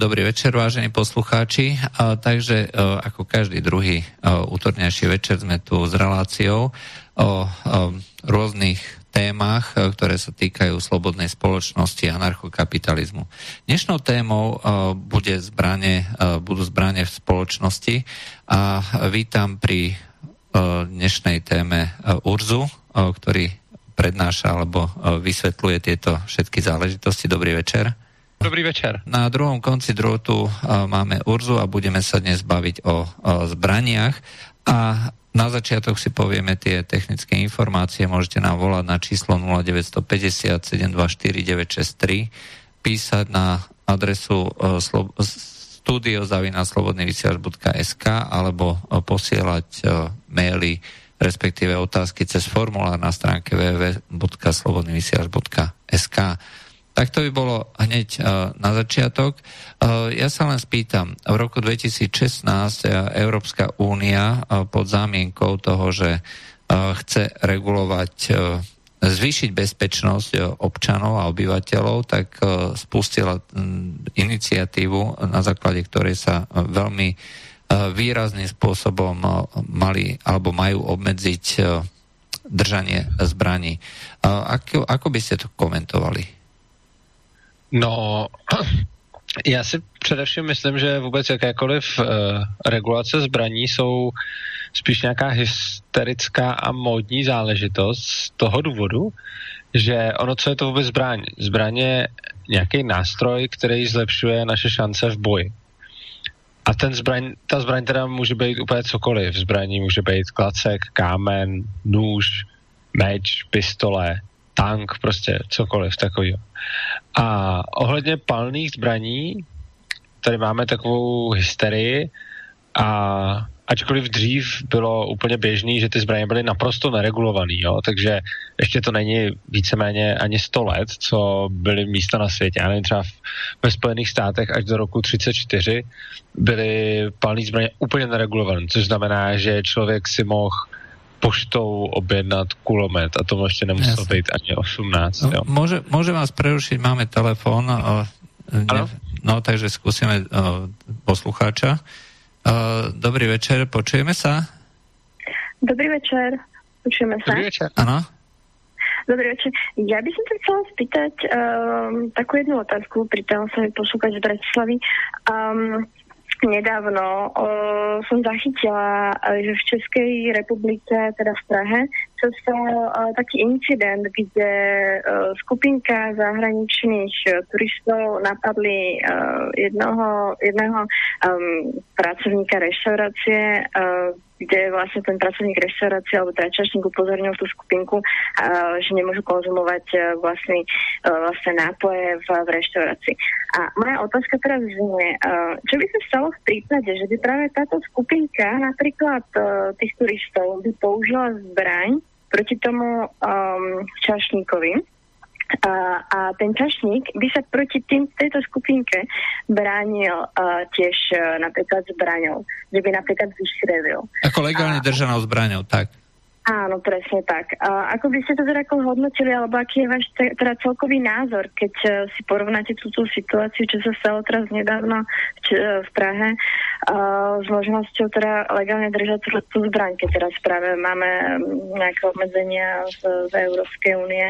dobrý večer, vážení poslucháči. A, takže a, ako každý druhý a, útornejší večer sme tu s reláciou o a, rôznych témach, a, ktoré sa týkajú slobodnej spoločnosti a anarchokapitalizmu. Dnešnou témou a, bude zbranie, a, budú zbranie v spoločnosti a vítam pri a, dnešnej téme a, Urzu, a, ktorý prednáša alebo vysvetľuje tieto všetky záležitosti. Dobrý večer. Dobrý večer. Na druhom konci drotu máme Urzu a budeme sa dnes baviť o, o zbraniach. A na začiatok si povieme tie technické informácie. Môžete nám volať na číslo 0950 724 963, písať na adresu uh, slo- studiozavinaslobodnyvysiaľ.sk alebo uh, posielať maily respektíve otázky cez formulár na stránke www.slobodnyvysiaľ.sk. Tak to by bolo hneď uh, na začiatok. Uh, ja sa len spýtam, v roku 2016 uh, Európska únia pod zámienkou toho, že chce regulovať zvýšiť bezpečnosť občanov a obyvateľov, tak spustila iniciatívu, na základe ktorej sa veľmi výrazným spôsobom mali alebo majú obmedziť držanie zbraní. Ako, ako by ste to komentovali? No, já si především myslím, že vůbec jakékoliv uh, regulace zbraní jsou spíš nějaká hysterická a módní záležitost z toho důvodu, že ono, co je to vůbec zbraň? Zbraň je nějaký nástroj, který zlepšuje naše šance v boji. A ten zbraň, ta zbraň teda může být úplně cokoliv. Zbraní může být klacek, kámen, nůž, meč, pistole, tank, prostě cokoliv takového. A ohledně palných zbraní, tady máme takovou hysterii a ačkoliv dřív bylo úplně běžný, že ty zbraně byly naprosto neregulovaný, jo, takže ještě to není víceméně ani 100 let, co byly místa na světě. Já nevím, třeba ve Spojených státech až do roku 34 byly palné zbraně úplně neregulované, což znamená, že člověk si mohl poštou objednat kulomet a tomu ještě nemuselo být ani 18. No, jo. Může, může vás prerušiť, máme telefon. O, ne, no, takže skúsime o, poslucháča. Uh, dobrý večer, počujeme sa? Dobrý večer, počujeme sa. Dobrý večer. Áno. Dobrý večer. Ja by som sa chcela spýtať um, takú jednu otázku, pri tom sa mi poslúkať z Bratislavy. Um, nedávno uh, som zachytila, že v Českej republike, teda v Prahe, sa stal uh, taký incident, kde uh, skupinka zahraničných turistov napadli uh, jednoho, jedného um, pracovníka reštaurácie, uh, kde vlastne ten pracovník reštaurácie alebo teda čašník upozornil tú skupinku, že nemôžu konzumovať uh, vlastne, uh, vlastne nápoje v, v reštaurácii. A moja otázka teraz znie, uh, čo by sa stalo v prípade, že by práve táto skupinka, napríklad uh, tých turistov, by použila zbraň proti tomu um, čašníkovi, a, a ten čašník by sa proti tým, tejto skupinke bránil uh, tiež uh, napríklad zbraňou, že by napríklad vystrelil. Ako legálne a, držanou zbraňou, tak. Áno, presne tak. A ako by ste to teda hodnotili, alebo aký je váš teda celkový názor, keď uh, si porovnáte túto situáciu, čo sa stalo teraz nedávno v Prahe, uh, s možnosťou teda legálne držať tú, zbraň, keď teraz práve máme nejaké obmedzenia z, z Európskej únie,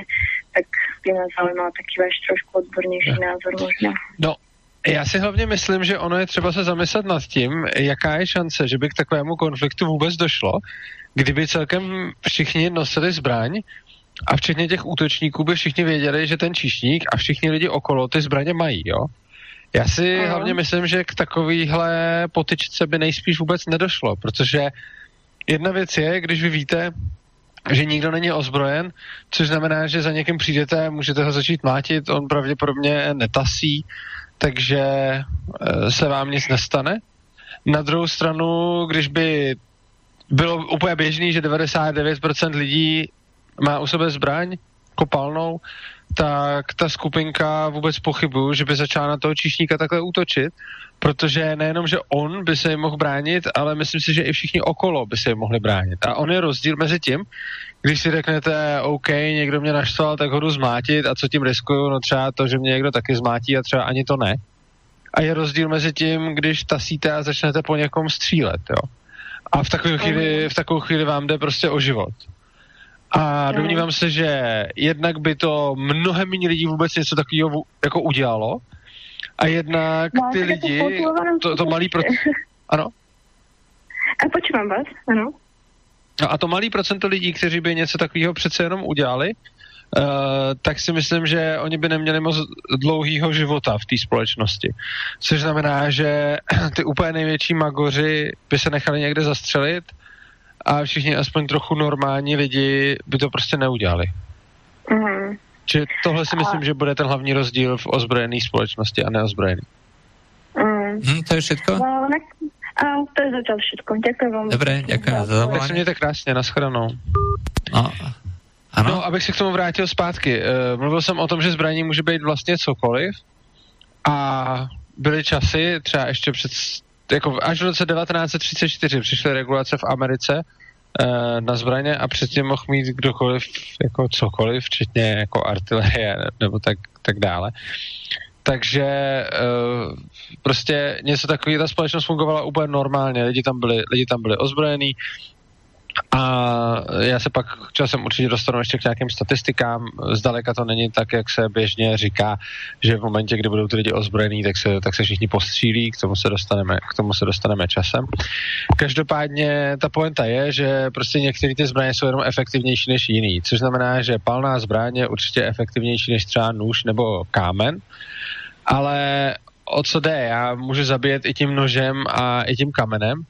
tak by nás zaujímal taký váš trošku odbornější názor možná. No, já si hlavně myslím, že ono je třeba se zamyslet nad tím, jaká je šance, že by k takovému konfliktu vůbec došlo, kdyby celkem všichni nosili zbraň a včetně těch útočníků by všichni věděli, že ten číšník a všichni lidi okolo ty zbraně mají, jo? Já si Aha. hlavně myslím, že k takovýhle potyčce by nejspíš vůbec nedošlo, protože jedna věc je, když vy víte, že nikdo není ozbrojen, což znamená, že za někým přijdete, můžete ho začít mlátit, on pravděpodobně netasí, takže eh, se vám nic nestane. Na druhou stranu, když by bylo úplně běžný, že 99% lidí má u sebe zbraň kopalnou, tak ta skupinka vůbec pochybuju, že by začala na toho číšníka takhle útočit, protože nejenom, že on by se jim mohl bránit, ale myslím si, že i všichni okolo by se jim mohli bránit. A on je rozdíl mezi tím, když si řeknete, OK, někdo mě naštval, tak ho jdu zmátit a co tím riskuju, no třeba to, že mě někdo taky zmátí a třeba ani to ne. a je rozdíl mezi tím, když tasíte a začnete po někom střílet, jo. A v takové chvíli, v takovou chvíli vám jde prostě o život. A domnívám se, že jednak by to mnohem méně lidí vůbec něco takového jako udělalo, a jednak no, ty lidi, to, to malý pro... Ano? A počívám vás, ano. No a to malý procento lidí, kteří by něco takového přece jenom udělali, uh, tak si myslím, že oni by neměli moc dlouhýho života v té společnosti. Což znamená, že ty úplně největší magoři by se nechali někde zastřelit a všichni aspoň trochu normální lidi by to prostě neudělali. Mm. Čiže tohle si myslím, a... že bude ten hlavní rozdíl v ozbrojené společnosti a neozbrojený. Mm. Hm, to je všetko? No, ne... A to je zatím všetko. Děkuji vám. Dobré, děkuji za zavolání. Tak se mějte krásně, nashledanou. No, ano? No, abych se k tomu vrátil zpátky. Uh, mluvil jsem o tom, že zbraní může být vlastně cokoliv a byly časy, třeba ještě před, jako až v roce 1934 přišly regulace v Americe, Eh, na zbraně a předtím mohl mít kdokoliv jako cokoliv, včetně jako artilerie nebo tak, tak dále. Takže uh, prostě něco takového, ta společnost fungovala úplně normálně, lidi tam byli, lidi tam byli ozbrojení, a já se pak časem určitě dostanu ještě k nějakým statistikám. Zdaleka to není tak, jak se běžně říká, že v momentě, kdy budou ty lidi ozbrojení, tak se, tak se všichni postřílí, k tomu se dostaneme, k tomu se dostaneme časem. Každopádně ta poenta je, že prostě některé ty zbraně jsou jenom efektivnější než jiný, což znamená, že palná zbraň je určitě efektivnější než třeba nůž nebo kámen, ale o co jde? Já můžu zabíjet i tím nožem a i tím kamenem,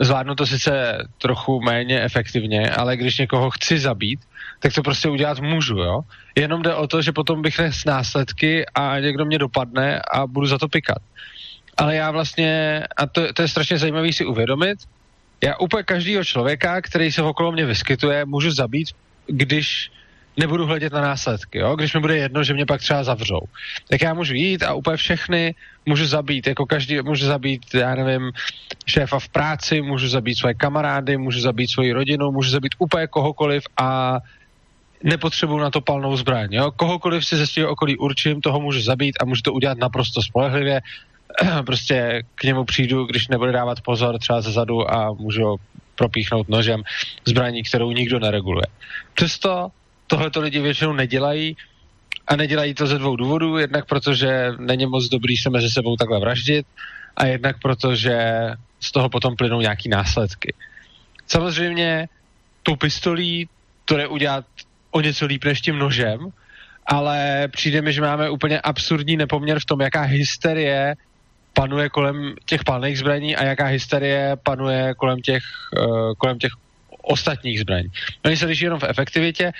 zvládnu to sice trochu méně efektivně, ale když někoho chci zabít, tak to prostě udělat můžu, jo. Jenom jde o to, že potom bych nes následky a někdo mě dopadne a budu za to pikat. Ale já vlastně, a to, to je strašně zajímavé si uvědomit, já úplně každého člověka, který se okolo mě vyskytuje, můžu zabít, když nebudu hledět na následky, jo? když mi bude jedno, že mě pak třeba zavřou. Tak já můžu jít a úplně všechny můžu zabít, jako každý můžu zabít, já nevím, šéfa v práci, můžu zabít svoje kamarády, můžu zabít svoji rodinu, můžu zabít úplně kohokoliv a nepotřebuju na to palnou zbraň. Jo? Kohokoliv si ze svého okolí určím, toho můžu zabít a můžu to udělat naprosto spolehlivě. prostě k němu přijdu, když nebude dávat pozor třeba ze zadu a můžu propíchnout nožem zbraní, kterou nikdo nereguluje. Přesto tohle to lidi většinou nedělají a nedělají to ze dvou důvodů. Jednak protože není moc dobrý se mezi sebou takhle vraždit a jednak protože z toho potom plynou nějaký následky. Samozřejmě tou pistolí to je udělat o něco líp než tím nožem, ale přijde mi, že máme úplně absurdní nepoměr v tom, jaká hysterie panuje kolem těch palných zbraní a jaká hysterie panuje kolem těch, uh, kolem těch ostatních zbraní. Oni se liší jenom v efektivitě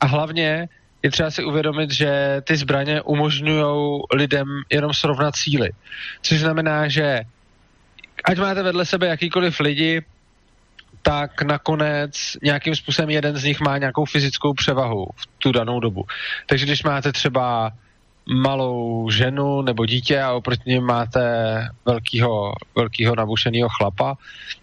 a hlavně je třeba si uvědomit, že ty zbraně umožňují lidem jenom srovnat síly. Což znamená, že ať máte vedle sebe jakýkoliv lidi, tak nakonec nějakým způsobem jeden z nich má nějakou fyzickou převahu v tu danou dobu. Takže když máte třeba malou ženu nebo dítě a oproti něm máte velkýho nabušeného chlapa,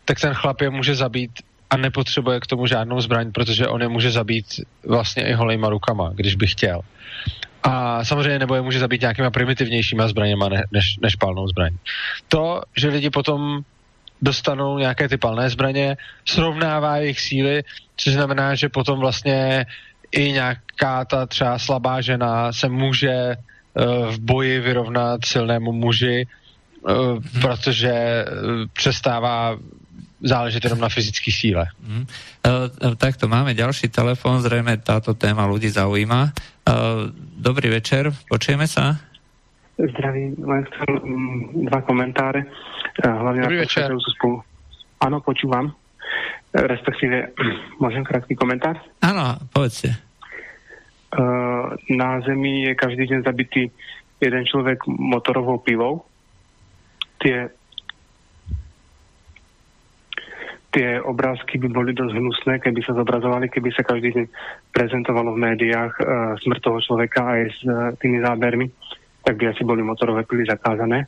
tak ten chlap je může zabít a nepotřebuje k tomu žádnou zbraň, protože on je může zabít vlastně i holejma rukama, když by chtěl. A samozřejmě nebo je může zabít nějakýma primitivnějšíma zbraněma ne, než, než palnou zbraň. To, že lidi potom dostanou nějaké ty palné zbraně, srovnává jejich síly, což znamená, že potom vlastně i nějaká ta třeba slabá žena se může uh, v boji vyrovnat silnému muži, uh, protože uh, přestává záleží jenom na fyzické síle. Mm. Uh, takto máme ďalší telefon, zrejme táto téma ľudí zaujíma. Uh, dobrý večer, počujeme sa? Zdravím, len chcem um, dva komentáre. Uh, hlavne dobrý večer. Spolu. Áno, počúvam. Respektíve, môžem krátky komentár? Áno, povedzte. Uh, na Zemi je každý deň zabitý jeden človek motorovou pilou. Tie tie obrázky by boli dosť hnusné, keby sa zobrazovali, keby sa každý deň prezentovalo v médiách uh, smrť toho človeka aj s uh, tými zábermi, tak by asi boli motorové pily zakázané.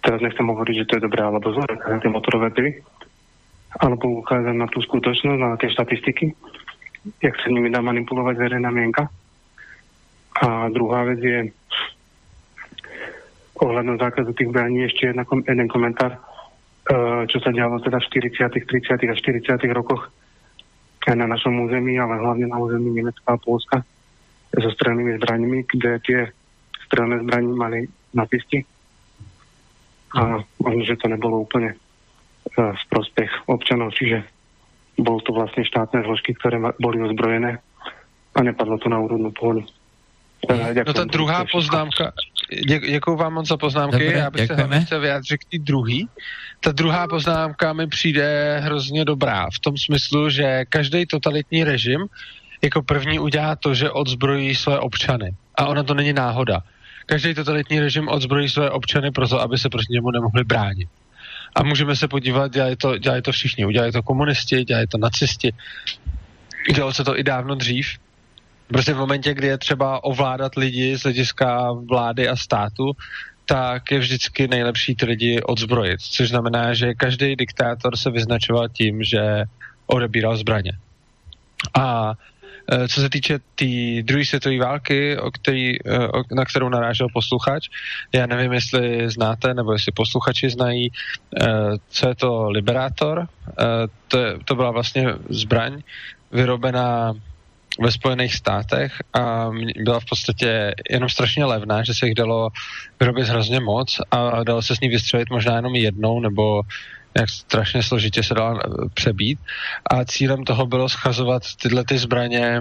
Teraz nechcem hovoriť, že to je dobré alebo zlé, tie motorové pily, alebo ukázať na tú skutočnosť, na tie štatistiky, jak sa nimi dá manipulovať verejná mienka. A druhá vec je, ohľadom zákazu tých zbraní ešte jedna, jeden komentár, čo sa dialo teda v 40., 30. a 40. rokoch aj na našom území, ale hlavne na území Nemecka a Polska so strelnými zbraniami, kde tie strelné zbraní mali napisy. A možno, že to nebolo úplne uh, v prospech občanov, čiže bol to vlastne štátne zložky, ktoré boli ozbrojené a nepadlo to na úrodnú pôdu. No ta druhá poznámka, dě, děkuji vám moc za poznámky, Dobre, já bych se chtěl vyjádřit k té druhý. Ta druhá poznámka mi přijde hrozně dobrá, v tom smyslu, že každý totalitní režim jako první udělá to, že odzbrojí své občany. A ona to není náhoda. Každý totalitní režim odzbrojí své občany proto, aby se proti němu nemohli bránit. A můžeme se podívat, dělají to, dělají to všichni. Udělají to komunisti, dělají to nacisti. Dělalo se to i dávno dřív. Prostě v momentě, kdy je třeba ovládat lidi z hlediska vlády a státu, tak je vždycky nejlepší ty lidi odzbrojit. Což znamená, že každý diktátor se vyznačoval tím, že odebíral zbraně. A e, co se týče té tý druhé světové války, o který, e, o, na kterou narážel posluchač, já nevím, jestli znáte, nebo jestli posluchači znají, e, co je to Liberátor. To, to byla vlastně zbraň vyrobená ve Spojených státech a byla v podstatě jenom strašně levná, že se jich dalo vyrobit hrozně moc a dalo se s ní vystřelit možná jenom jednou nebo jak strašně složitě se dala eh, přebít. A cílem toho bylo schazovat tyhle ty zbraně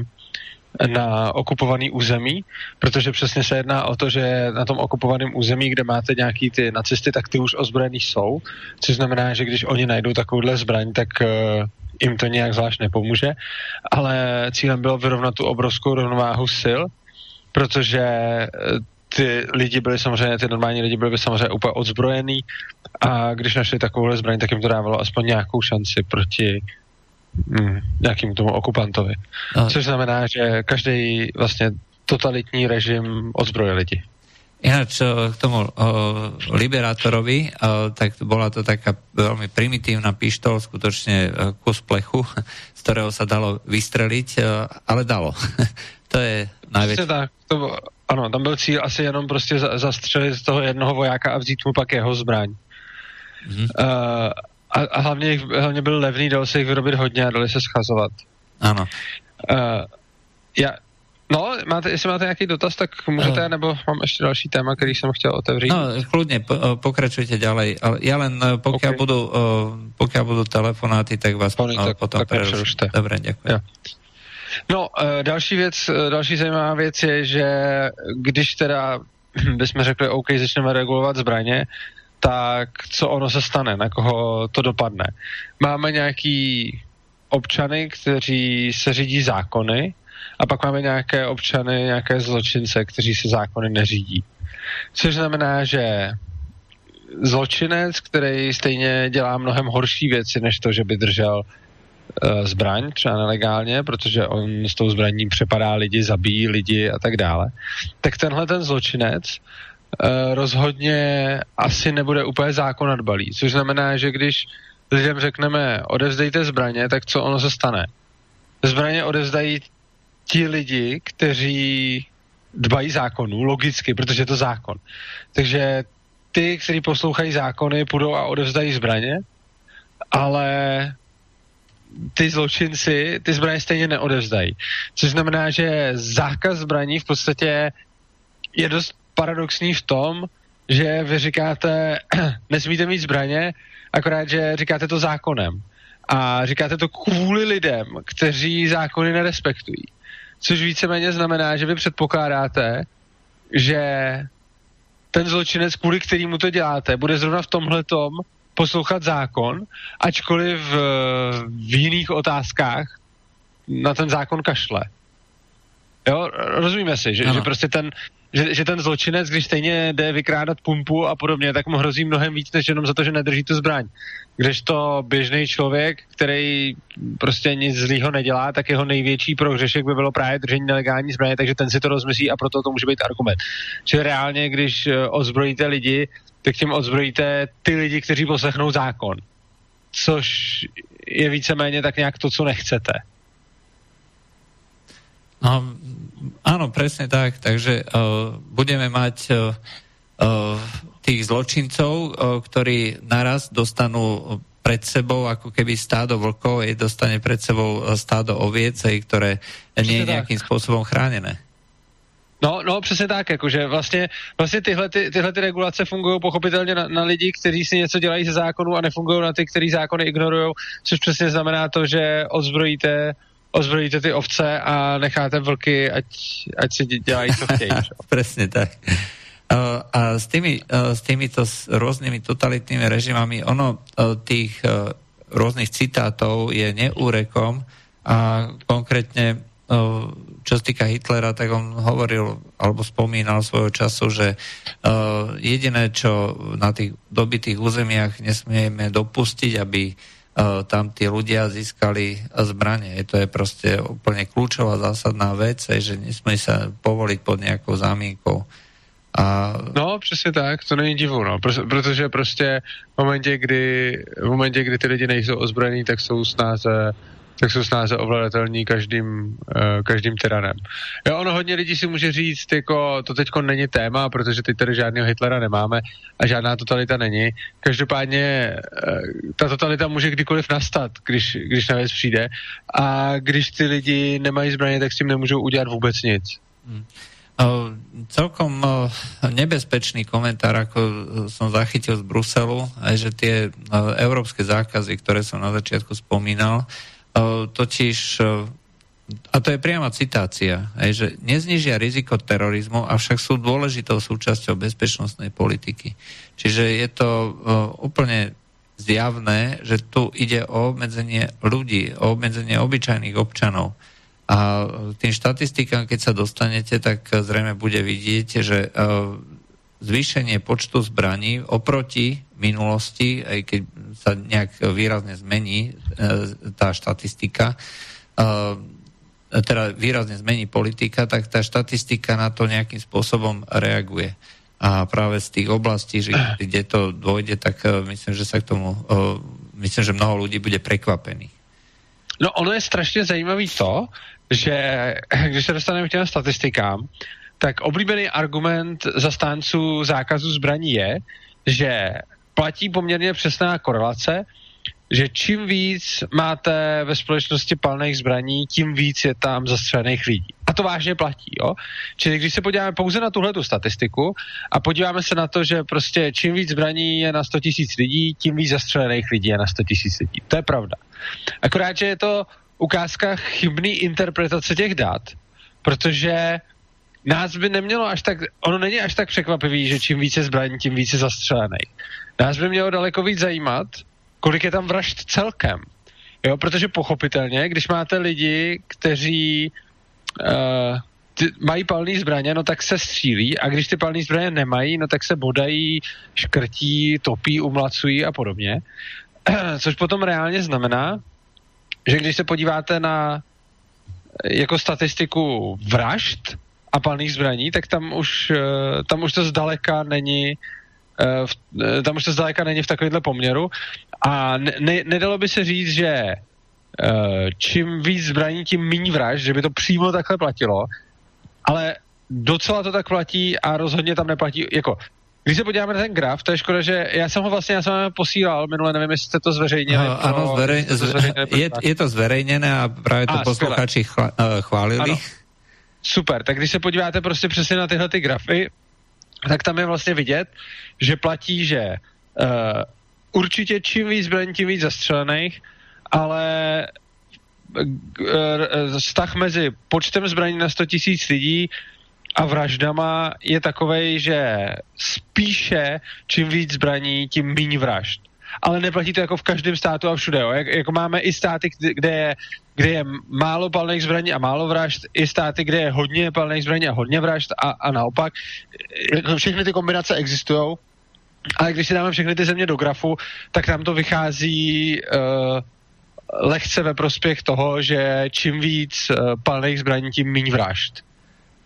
na okupovaný území, protože přesně se jedná o to, že na tom okupovaném území, kde máte nějaký ty nacisty, tak ty už ozbrojený jsou, což znamená, že když oni najdou takovouhle zbraň, tak uh, jim to nějak zvlášť nepomůže, ale cílem bylo vyrovnat tu obrovskou rovnováhu sil, protože eh, ty lidi byli samozřejmě, ty normální lidi byli samozřejmě úplně odzbrojený a když našli takovouhle zbraň, tak jim to dávalo aspoň nějakou šanci proti mm, nějakým tomu okupantovi. Což znamená, že každý vlastně totalitní režim odzbroje lidi. Ináč k tomu liberátorovi, tak bola to taká veľmi primitívna pištol, skutočne o, kus plechu, z ktorého sa dalo vystreliť, o, ale dalo. to je najväčšie. Tak, to, ano, tam byl cíl asi jenom prostě zastřelit z toho jednoho vojáka a vzít mu pak jeho zbraň. Mm-hmm. Uh, a, a hlavně, hlavně byl levný, dalo se jich vyrobit hodně a dali se schazovat. Ano. Uh, já, No, máte, jestli máte nějaký dotaz, tak můžete, no. nebo mám ještě další téma, který jsem chtěl otevřít. No, kludně, po, pokračujte ďalej. Ale já len, pokud okay. budou, pokud budou telefonáty, tak vás Pony, tak, potom tak preruším. Dobre, děkuji. Jo. No, další věc, další zajímavá věc je, že když teda bychom řekli, OK, začneme regulovat zbraně, tak co ono se stane, na koho to dopadne. Máme nějaký občany, kteří se řídí zákony, a pak máme nějaké občany, nějaké zločince, kteří se zákony neřídí. Což znamená, že zločinec, který stejně dělá mnohem horší věci, než to, že by držel uh, zbraň, třeba nelegálně, protože on s tou zbraní přepadá lidi, zabíjí lidi a tak dále, tak tenhle ten zločinec uh, rozhodně asi nebude úplně zákon nadbalý. Což znamená, že když lidem řekneme odevzdejte zbraně, tak co ono se stane? Zbraně odevzdají ti lidi, kteří dbají zákonů, logicky, protože je to zákon. Takže ty, kteří poslouchají zákony, půjdou a odevzdají zbraně, ale ty zločinci ty zbraně stejně neodevzdají. Což znamená, že zákaz zbraní v podstatě je dost paradoxní v tom, že vy říkáte, nesmíte mít zbraně, akorát, že říkáte to zákonem. A říkáte to kvůli lidem, kteří zákony nerespektují. Což víceméně znamená, že vy předpokládáte, že ten zločinec, kvůli kterému to děláte, bude zrovna v tomhle tom poslouchat zákon, ačkoliv v, v jiných otázkách na ten zákon kašle. Jo, rozumíme si, že, že prostě ten, že, že ten zločinec, když stejně jde vykrádat pumpu a podobně, tak mu hrozí mnohem víc, než jenom za to, že nedrží tu zbraň. Kdežto běžný člověk, který prostě nic zlýho nedělá, tak jeho největší prohřešek by bylo právě držení nelegální zbraně, takže ten si to rozmyslí a proto to může být argument. Čili reálně, když eh, ozbrojíte lidi, tak tím ozbrojíte ty lidi, kteří poslechnou zákon. Což je víceméně tak nějak to, co nechcete. No, áno, presne tak. Takže uh, budeme mať uh, tých zločincov, ktorí naraz dostanú pred sebou ako keby stádo vlkov, je dostane pred sebou stádo oviec, ktoré nie je nejakým spôsobom chránené. No, no, přesně tak, jakože vlastně, vlastně tyhle, ty, tyhle ty regulace fungují pochopitelně na, na lidi, kteří si něco dělají ze zákonu a nefungují na ty, kteří zákony ignorují, což přesně znamená to, že odzbrojíte ozbrojíte ty ovce a necháte vlky, ať, ať si dělají, co chtějí. Přesně tak. A s, tými, s týmito rôznymi totalitnými režimami, ono tých rôznych citátov je neúrekom a konkrétne čo sa týka Hitlera, tak on hovoril alebo spomínal svojho času, že jediné, čo na tých dobitých územiach nesmieme dopustiť, aby tam tí ľudia získali zbranie. To je proste úplne kľúčová zásadná vec, že nesmí sa povoliť pod nejakou zámienkou. A... No, přesně tak, to není divu, no, protože prostě v momentě, kdy, v momentě, kdy ty lidi nejsou ozbrojení, tak jsou snáze tak jsou snáze ovladatelní každým, uh, každým tyranem. Jo, ono hodně lidí si může říct, jako to teď není téma, protože teď tady žádného Hitlera nemáme a žádná totalita není. Každopádně uh, ta totalita může kdykoliv nastat, když, když na věc přijde a když ty lidi nemají zbraně, tak s tím nemůžou udělat vůbec nic. Hmm. Uh, celkom uh, nebezpečný komentár, ako som zachytil z Bruselu, aj že tie uh, európske zákazy, ktoré som na začiatku spomínal, totiž, a to je priama citácia, že neznižia riziko terorizmu, avšak sú dôležitou súčasťou bezpečnostnej politiky. Čiže je to úplne zjavné, že tu ide o obmedzenie ľudí, o obmedzenie obyčajných občanov. A tým štatistikám, keď sa dostanete, tak zrejme bude vidieť, že zvýšenie počtu zbraní oproti minulosti, aj keď sa nejak výrazne zmení e, tá štatistika, e, teda výrazne zmení politika, tak tá štatistika na to nejakým spôsobom reaguje. A práve z tých oblastí, že kde to dôjde, tak e, myslím, že sa k tomu, myslím, že mnoho ľudí bude prekvapených. No ono je strašně zajímavý to, že když se dostaneme k těm statistikám, tak oblíbený argument zastánců zákazu zbraní je, že platí poměrně přesná korelace, že čím víc máte ve společnosti palných zbraní, tím víc je tam zastřelených lidí. A to vážně platí, jo? Čili když se podíváme pouze na tuhle statistiku a podíváme se na to, že prostě čím víc zbraní je na 100 tisíc lidí, tím víc zastřelených lidí je na 100 tisíc lidí. To je pravda. Akorát, že je to ukázka chybný interpretace těch dat, protože nás by nemělo až tak, ono není až tak překvapivý, že čím více zbraní, tím více zastřelených. Nás by mělo daleko víc zajímat, kolik je tam vražd celkem. Jo, protože pochopitelně, když máte lidi, kteří uh, ty, mají palné zbraně, no tak se střílí a když ty palné zbraně nemají, no tak se bodají, škrtí, topí, umlacují a podobně. Což potom reálně znamená, že když se podíváte na jako statistiku vražd a palných zbraní, tak tam už, uh, tam už to zdaleka není Eh, v, eh, tam už to zdaleka není v takovéhle poměru a ne, nedalo by se říct, že eh, čím víc zbraní, tím méně vraž, že by to přímo takhle platilo, ale docela to tak platí a rozhodně tam neplatí, jako když se podíváme na ten graf, to je škoda, že já jsem ho vlastně, já jsem ho posílal minule, nevím, jestli jste to zveřejnili. No, ano, zverej, to zveřejnili je, je to zveřejněné a právě to a, posluchači chválili. Ano. Super, tak když se podíváte prostě přesně na tyhle ty grafy, tak tam je vlastně vidět, že platí, že uh, určitě čím víc zbraní, tím víc zastřelených, ale uh, vztah mezi počtem zbraní na 100 tisíc lidí a vraždama je takovej, že spíše čím víc zbraní, tím méně vražd ale neplatí to jako v každém státu a všude. Jo. Jak, jako máme i státy, kde je, kde je málo palných zbraní a málo vražd, i státy, kde je hodně palných zbraní a hodně vražd a, a naopak. Jako všechny ty kombinace existují, ale když si dáme všechny ty země do grafu, tak tam to vychází uh, lehce ve prospěch toho, že čím víc uh, palných zbraní, tím méně vražd.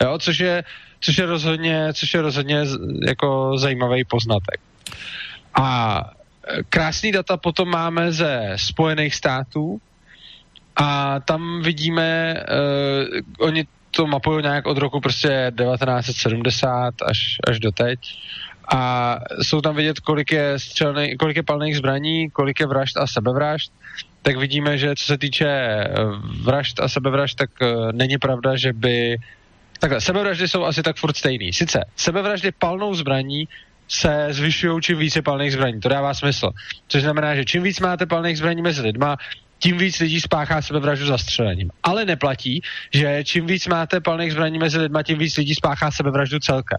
Jo, což je, což je rozhodně, což je rozhodně jako zajímavý poznatek. A krásný data potom máme ze Spojených států a tam vidíme, uh, oni to mapuju nějak od roku prostě 1970 až, až do teď. A jsou tam vidět, kolik je, střelnej, kolik je palných zbraní, kolik je vražd a sebevražd. Tak vidíme, že co se týče eh, vražd a sebevražd, tak uh, není pravda, že by Takhle, sebevraždy jsou asi tak furt stejný. Sice sebevraždy palnou zbraní se zvyšují čím více palných zbraní. To dává smysl. Což znamená, že čím víc máte palných zbraní mezi lidma, tím víc lidí spáchá sebevraždu zastřelením. Ale neplatí, že čím víc máte palných zbraní mezi lidma, tím víc lidí spáchá sebevraždu celkem.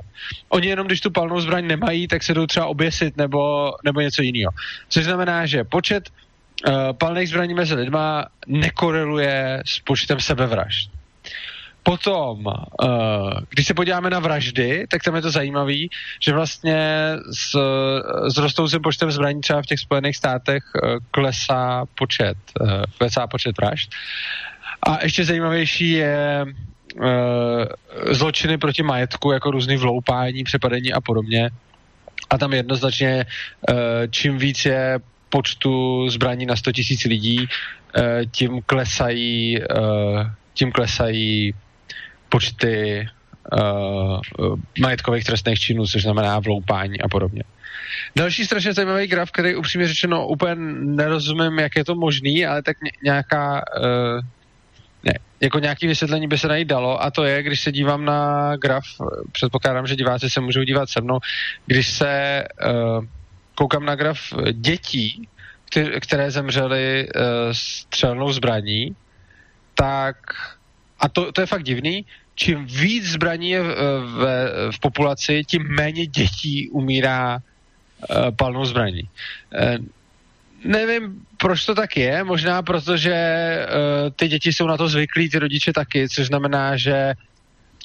Oni jenom, když tu palnou zbraň nemají, tak se jdou třeba oběsit nebo, nebo něco jiného. Což znamená, že počet uh, palných zbraní mezi lidma nekoreluje s počtem sebevražd. Potom, uh, když se podíváme na vraždy, tak tam je to zajímavé, že vlastně s, s rostoucím počtem zbraní třeba v těch Spojených státech uh, klesá počet, uh, klesá počet vražd. A ještě zajímavější je zločiny proti majetku, jako různý vloupání, přepadení a podobně. A tam jednoznačně, čím víc je počtu zbraní na 100 000 lidí, tím klesají, tím klesají počty uh, majetkových trestných činů, což znamená vloupání a podobně. Další strašně zajímavý graf, který upřímně řečeno úplně nerozumím, jak je to možný, ale tak nějaká uh, ne, jako nějaký vysvětlení by se najít dalo a to je, když se dívám na graf, předpokládám, že diváci se můžou dívat se mnou, když se uh, koukám na graf dětí, které zemřely uh, střelnou zbraní, tak a to, to je fakt divný, čím víc zbraní je v, v, v populaci, tím méně dětí umírá uh, palnou zbraní. Uh, nevím, proč to tak je, možná protože uh, ty děti jsou na to zvyklí, ty rodiče taky, což znamená, že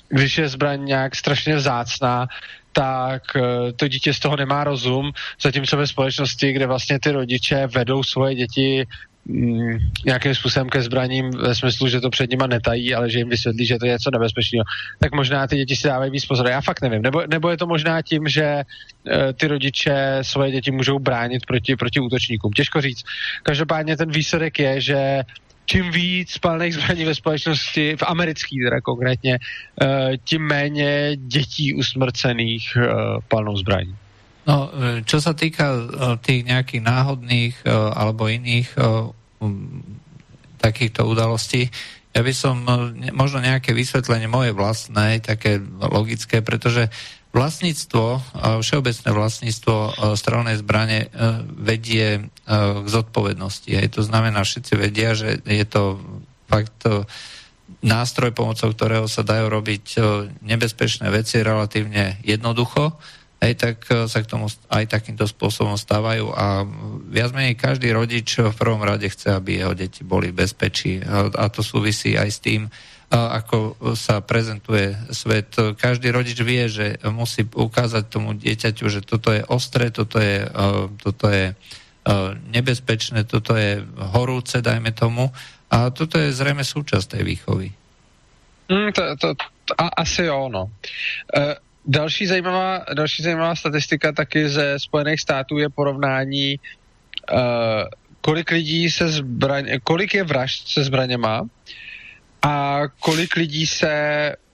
když je zbraň nějak strašně vzácná, tak uh, to dítě z toho nemá rozum, zatímco ve společnosti, kde vlastně ty rodiče vedou svoje děti mm, nějakým způsobem ke zbraním ve smyslu, že to před nima netají, ale že jim vysvětlí, že to je něco nebezpečného, tak možná ty děti si dávají víc pozor. Já fakt nevím. Nebo, nebo je to možná tím, že uh, ty rodiče svoje děti můžou bránit proti, proti útočníkům. Těžko říct. Každopádně ten výsledek je, že čím víc spalných zbraní ve společnosti, v americký teda konkrétně, uh, tím méně dětí usmrcených uh, palnou zbraní. No, e, čo sa týka tých nejakých náhodných alebo iných takýchto udalostí, ja by som možno nejaké vysvetlenie moje vlastné, také logické, pretože vlastníctvo, všeobecné vlastníctvo strelnej zbrane vedie k zodpovednosti. Aj to znamená, všetci vedia, že je to fakt nástroj, pomocou ktorého sa dajú robiť nebezpečné veci relatívne jednoducho aj tak e, sa k tomu aj takýmto spôsobom stávajú a viac menej každý rodič v prvom rade chce, aby jeho deti boli v bezpečí a to súvisí aj s tým, ako sa prezentuje svet. Každý rodič vie, že musí ukázať tomu dieťaťu, že toto je ostré, toto je, e, toto je e, nebezpečné, toto je horúce, dajme tomu. A toto je zrejme súčasť tej výchovy. Mm, to, to, to, asi jo, no. Uh, Další zajímavá, další zajímavá statistika taky ze Spojených států je porovnání, uh, kolik lidí se zbraň, kolik je vražd se zbraněma a kolik lidí se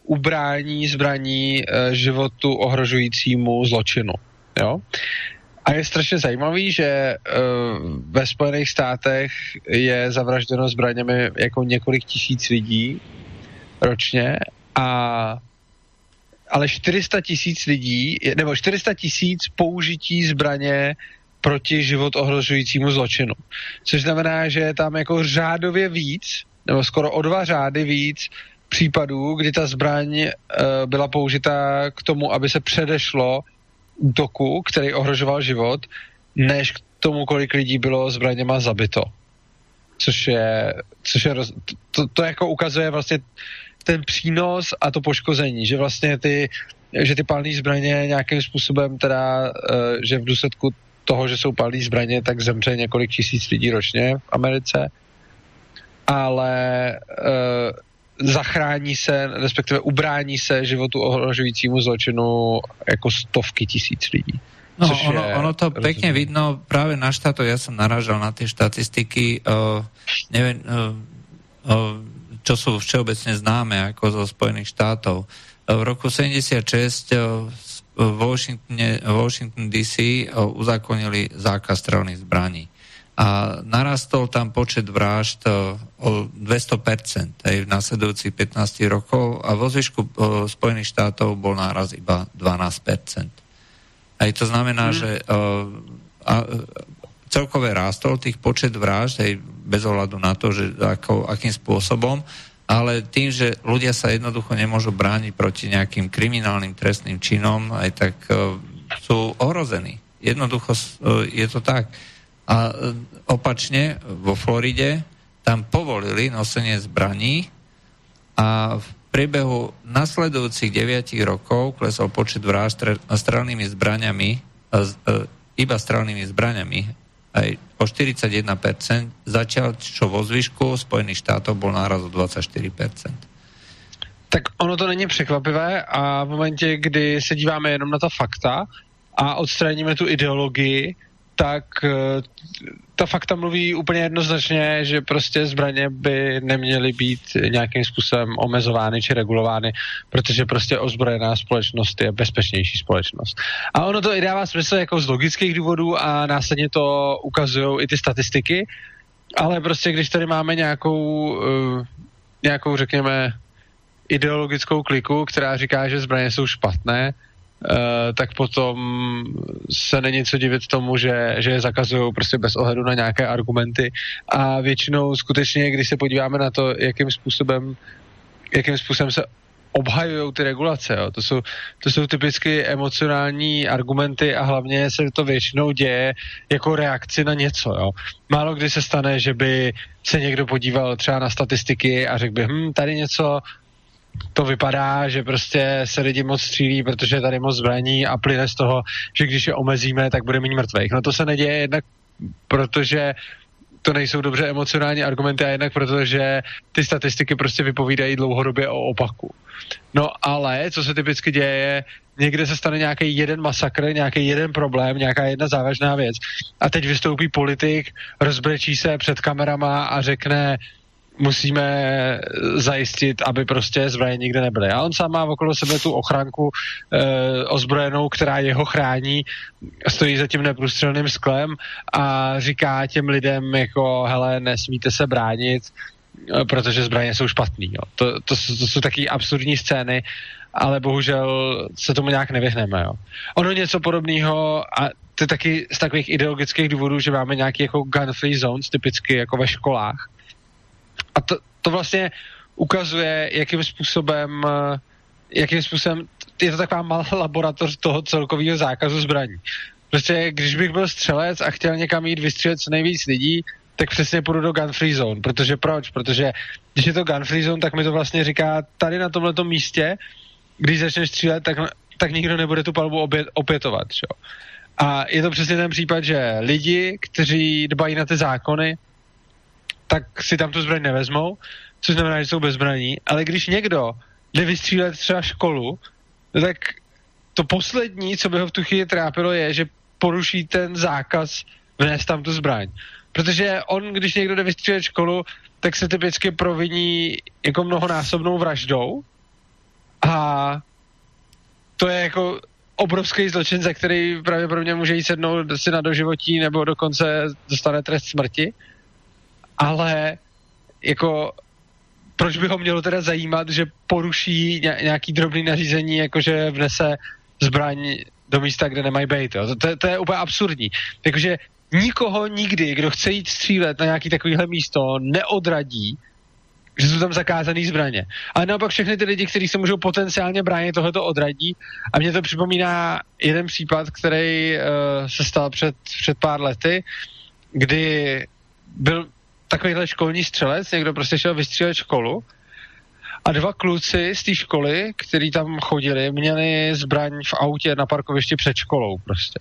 ubrání zbraní uh, životu ohrožujícímu zločinu. Jo? A je strašně zajímavý, že uh, ve Spojených státech je zavražděno zbraněmi jako několik tisíc lidí ročně a ale 400 tisíc lidí, nebo 400 tisíc použití zbraně proti život ohrožujícímu zločinu. Což znamená, že je tam jako řádově víc, nebo skoro o dva řády víc případů, kdy ta zbraň e, byla použita k tomu, aby se předešlo útoku, který ohrožoval život, než k tomu, kolik lidí bylo zbraněma zabito. Což je, což je to, to jako ukazuje vlastně ten přínos a to poškození, že vlastně ty, že ty palné zbraně nějakým způsobem teda, uh, že v důsledku toho, že jsou palné zbraně, tak zemře několik tisíc lidí ročně v Americe, ale uh, zachrání se, respektive ubrání se životu ohrožujícímu zločinu jako stovky tisíc lidí. No, ono, ono to rozumím. pekne vidno práve na štáto, ja som naražal na tie štatistiky, uh, neviem, uh, uh, čo sú všeobecne známe ako zo Spojených štátov. V roku 76 v Washington, Washington DC uzakonili zákaz strelných zbraní. A narastol tam počet vražd o 200% aj v nasledujúcich 15 rokov a vo zvyšku Spojených štátov bol náraz iba 12%. Aj to znamená, mm. že a, celkové rástol tých počet vražd, aj bez ohľadu na to, že ako, akým spôsobom, ale tým, že ľudia sa jednoducho nemôžu brániť proti nejakým kriminálnym trestným činom, aj tak sú ohrození. Jednoducho je to tak. A uh, opačne vo Floride tam povolili nosenie zbraní a v priebehu nasledujúcich 9 rokov klesol počet vražd strelnými zbraniami, iba strelnými zbraniami aj o 41%, zatiaľ čo vo zvyšku Spojených štátov bol náraz o 24%. Tak ono to není překvapivé a v momentě, kdy se díváme jenom na ta fakta a odstraníme tu ideologii, tak eh, ta fakta mluví úplně jednoznačně, že prostě zbraně by neměly být nějakým způsobem omezovány či regulovány, protože prostě ozbrojená společnost je bezpečnější společnost. A ono to i dává smysl jako z logických důvodů a následně to ukazují i ty statistiky, ale prostě když tady máme nějakou, uh, nějakou řekněme, ideologickou kliku, která říká, že zbraně jsou špatné, tak potom se není co divit tomu, že, že je zakazují prostě bez ohledu na nějaké argumenty a většinou skutečně, když se podíváme na to, jakým způsobem, jakým způsobem se obhajují ty regulace. Jo. To, jsou, to jsou typicky emocionální argumenty a hlavně se to většinou děje jako reakci na něco. Jo. Málo kdy se stane, že by se někdo podíval třeba na statistiky a řekl by, hm, tady něco to vypadá, že prostě se lidi moc střílí, protože je tady moc zbraní a plyne z toho, že když je omezíme, tak bude méně mrtvých. No to se neděje jednak protože to nejsou dobře emocionální argumenty a jednak protože ty statistiky prostě vypovídají dlouhodobě o opaku. No ale, co se typicky děje, je, někde se stane nějaký jeden masakr, nějaký jeden problém, nějaká jedna závažná věc a teď vystoupí politik, rozbrečí se před kamerama a řekne, musíme zajistit, aby prostě zbraně nikde nebyly. A on sám má okolo sebe tu ochranku e, ozbrojenou, která jeho chrání, stojí za tím neprůstřelným sklem a říká těm lidem jako, hele, nesmíte se bránit, eh, protože zbraně jsou špatný. Jo. To, to, to jsou taky absurdní scény, ale bohužel se tomu nějak nevyhneme. Jo. Ono něco podobného a to je taky z takových ideologických důvodů, že máme nějaký jako gun-free zones, typicky jako ve školách, a to, to vlastně ukazuje, jakým způsobem, eh, jakým způsobem je to taková malá laboratoř toho celkového zákazu zbraní. Prostě když bych byl střelec a chtěl někam jít vystřelit co nejvíc lidí, tak přesně půjdu do gun free zone. Protože proč? Protože když je to gun free zone, tak mi to vlastně říká, tady na tomhle místě, když začneš střílet, tak, tak nikdo nebude tu palbu obě, opětovat. Čo? A je to přesně ten případ, že lidi, kteří dbají na ty zákony, tak si tam tu zbraň nevezmou, což znamená, že jsou bezbraní, ale když někdo jde vystřílet třeba školu, no tak to poslední, co by ho v tu chvíli trápilo, je, že poruší ten zákaz vnést tam tu zbraň. Protože on, když někdo jde vystřílet školu, tak se typicky proviní jako mnohonásobnou vraždou a to je jako obrovský zločin, za který pravděpodobně může jít sednout si na doživotí nebo dokonce dostane trest smrti ale jako proč by ho mělo teda zajímat, že poruší nějaký drobný nařízení, jakože vnese zbraň do místa, kde nemají být. Jo. To, to, to je úplně absurdní. Takže nikoho nikdy, kdo chce jít střílet na nějaký takovýhle místo, neodradí, že jsou tam zakázané zbraně. Ale naopak všechny ty lidi, kteří se můžou potenciálně bránit, tohleto odradí. A mě to připomíná jeden případ, který uh, se stal před, před pár lety, kdy byl takovýhle školní střelec, někdo prostě šel vystřílet školu a dva kluci z té školy, který tam chodili, měli zbraň v autě na parkovišti před školou prostě.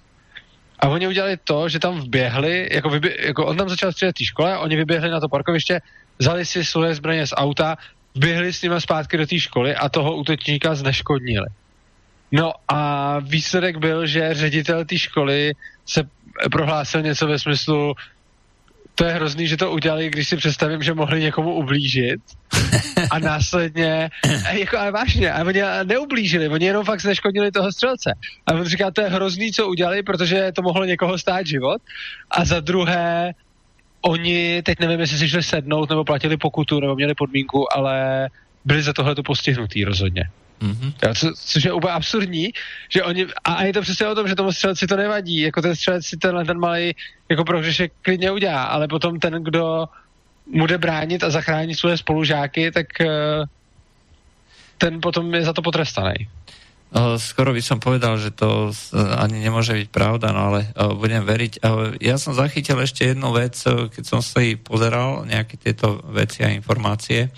A oni udělali to, že tam vběhli, jako, vybě- jako on tam začal střílet té škole, oni vyběhli na to parkoviště, vzali si svoje zbraně z auta, vběhli s nimi zpátky do té školy a toho útočníka zneškodnili. No a výsledek byl, že ředitel té školy se prohlásil něco ve smyslu, to je hrozný, že to udělali, když si představím, že mohli někomu ublížit a následně, jako ale vážně, a oni neublížili, oni jenom fakt zneškodnili toho střelce. A on říká, to je hrozný, co udělali, protože to mohlo někoho stát život. A za druhé, oni, teď nevím, jestli si šli sednout, nebo platili pokutu, nebo měli podmínku, ale byli za tohle to postihnutý rozhodně. Mm-hmm. Jo, co, což je úplně absurdní, že oni, a je to přesně o tom, že tomu střelci to nevadí, jako ten střelec si tenhle ten malý jako prohřešek klidně udělá, ale potom ten, kdo mu jde bránit a zachránit svoje spolužáky, tak eh, ten potom je za to potrestaný. Skoro by som povedal, že to ani nemôže byť pravda, no ale budem veriť. Ja som zachytil ešte jednu vec, keď som si pozeral nejaké tieto veci a informácie.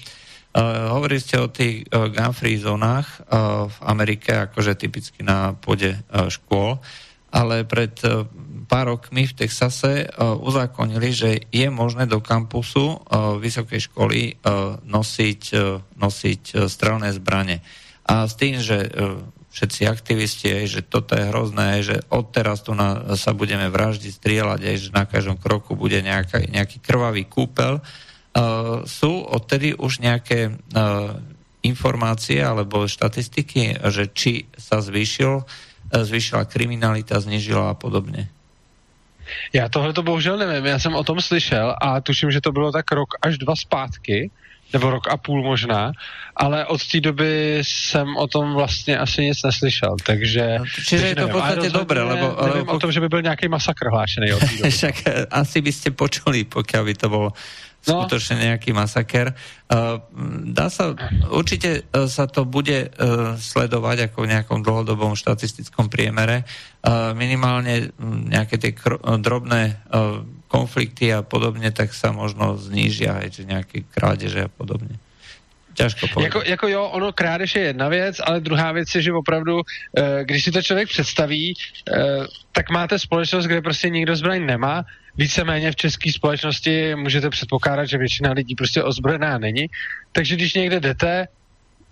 Uh, hovorili ste o tých uh, gun-free zónach uh, v Amerike, akože typicky na pôde uh, škôl, ale pred uh, pár rokmi v Texase uh, uzákonili, že je možné do kampusu uh, vysokej školy uh, nosiť, uh, nosiť uh, strelné zbranie. A s tým, že uh, všetci aktivisti, aj, že toto je hrozné, aj, že odteraz tu na, sa budeme vraždiť, strieľať, aj, že na každom kroku bude nejaká, nejaký krvavý kúpel, Uh, sú odtedy už nejaké uh, informácie alebo štatistiky, že či sa zvýšil, uh, zvýšila kriminalita, znižila a podobně? Já tohle to bohužel nevím, já jsem o tom slyšel a tuším, že to bylo tak rok až dva zpátky, nebo rok a půl možná, ale od té doby jsem o tom vlastně asi nic neslyšel, takže... No, čiže je to v podstatě dobré, lebo... Nevím o tom, že by byl nějaký masakr hlášený od té. Však asi byste počuli, pokud by to bylo No. skutočne nejaký masaker. Uh, dá sa, určite uh, sa to bude uh, sledovať ako v nejakom dlhodobom štatistickom priemere. Minimálne nejaké tie drobné konflikty a podobne, tak sa možno znížia aj že nejaké krádeže a podobne. Těžko jako, jako jo, ono krádež je jedna věc, ale druhá věc je, že opravdu, když si to člověk představí, tak máte společnost, kde prostě nikdo zbraň nemá víceméně v české společnosti můžete předpokládat, že většina lidí prostě ozbrojená není. Takže když někde jdete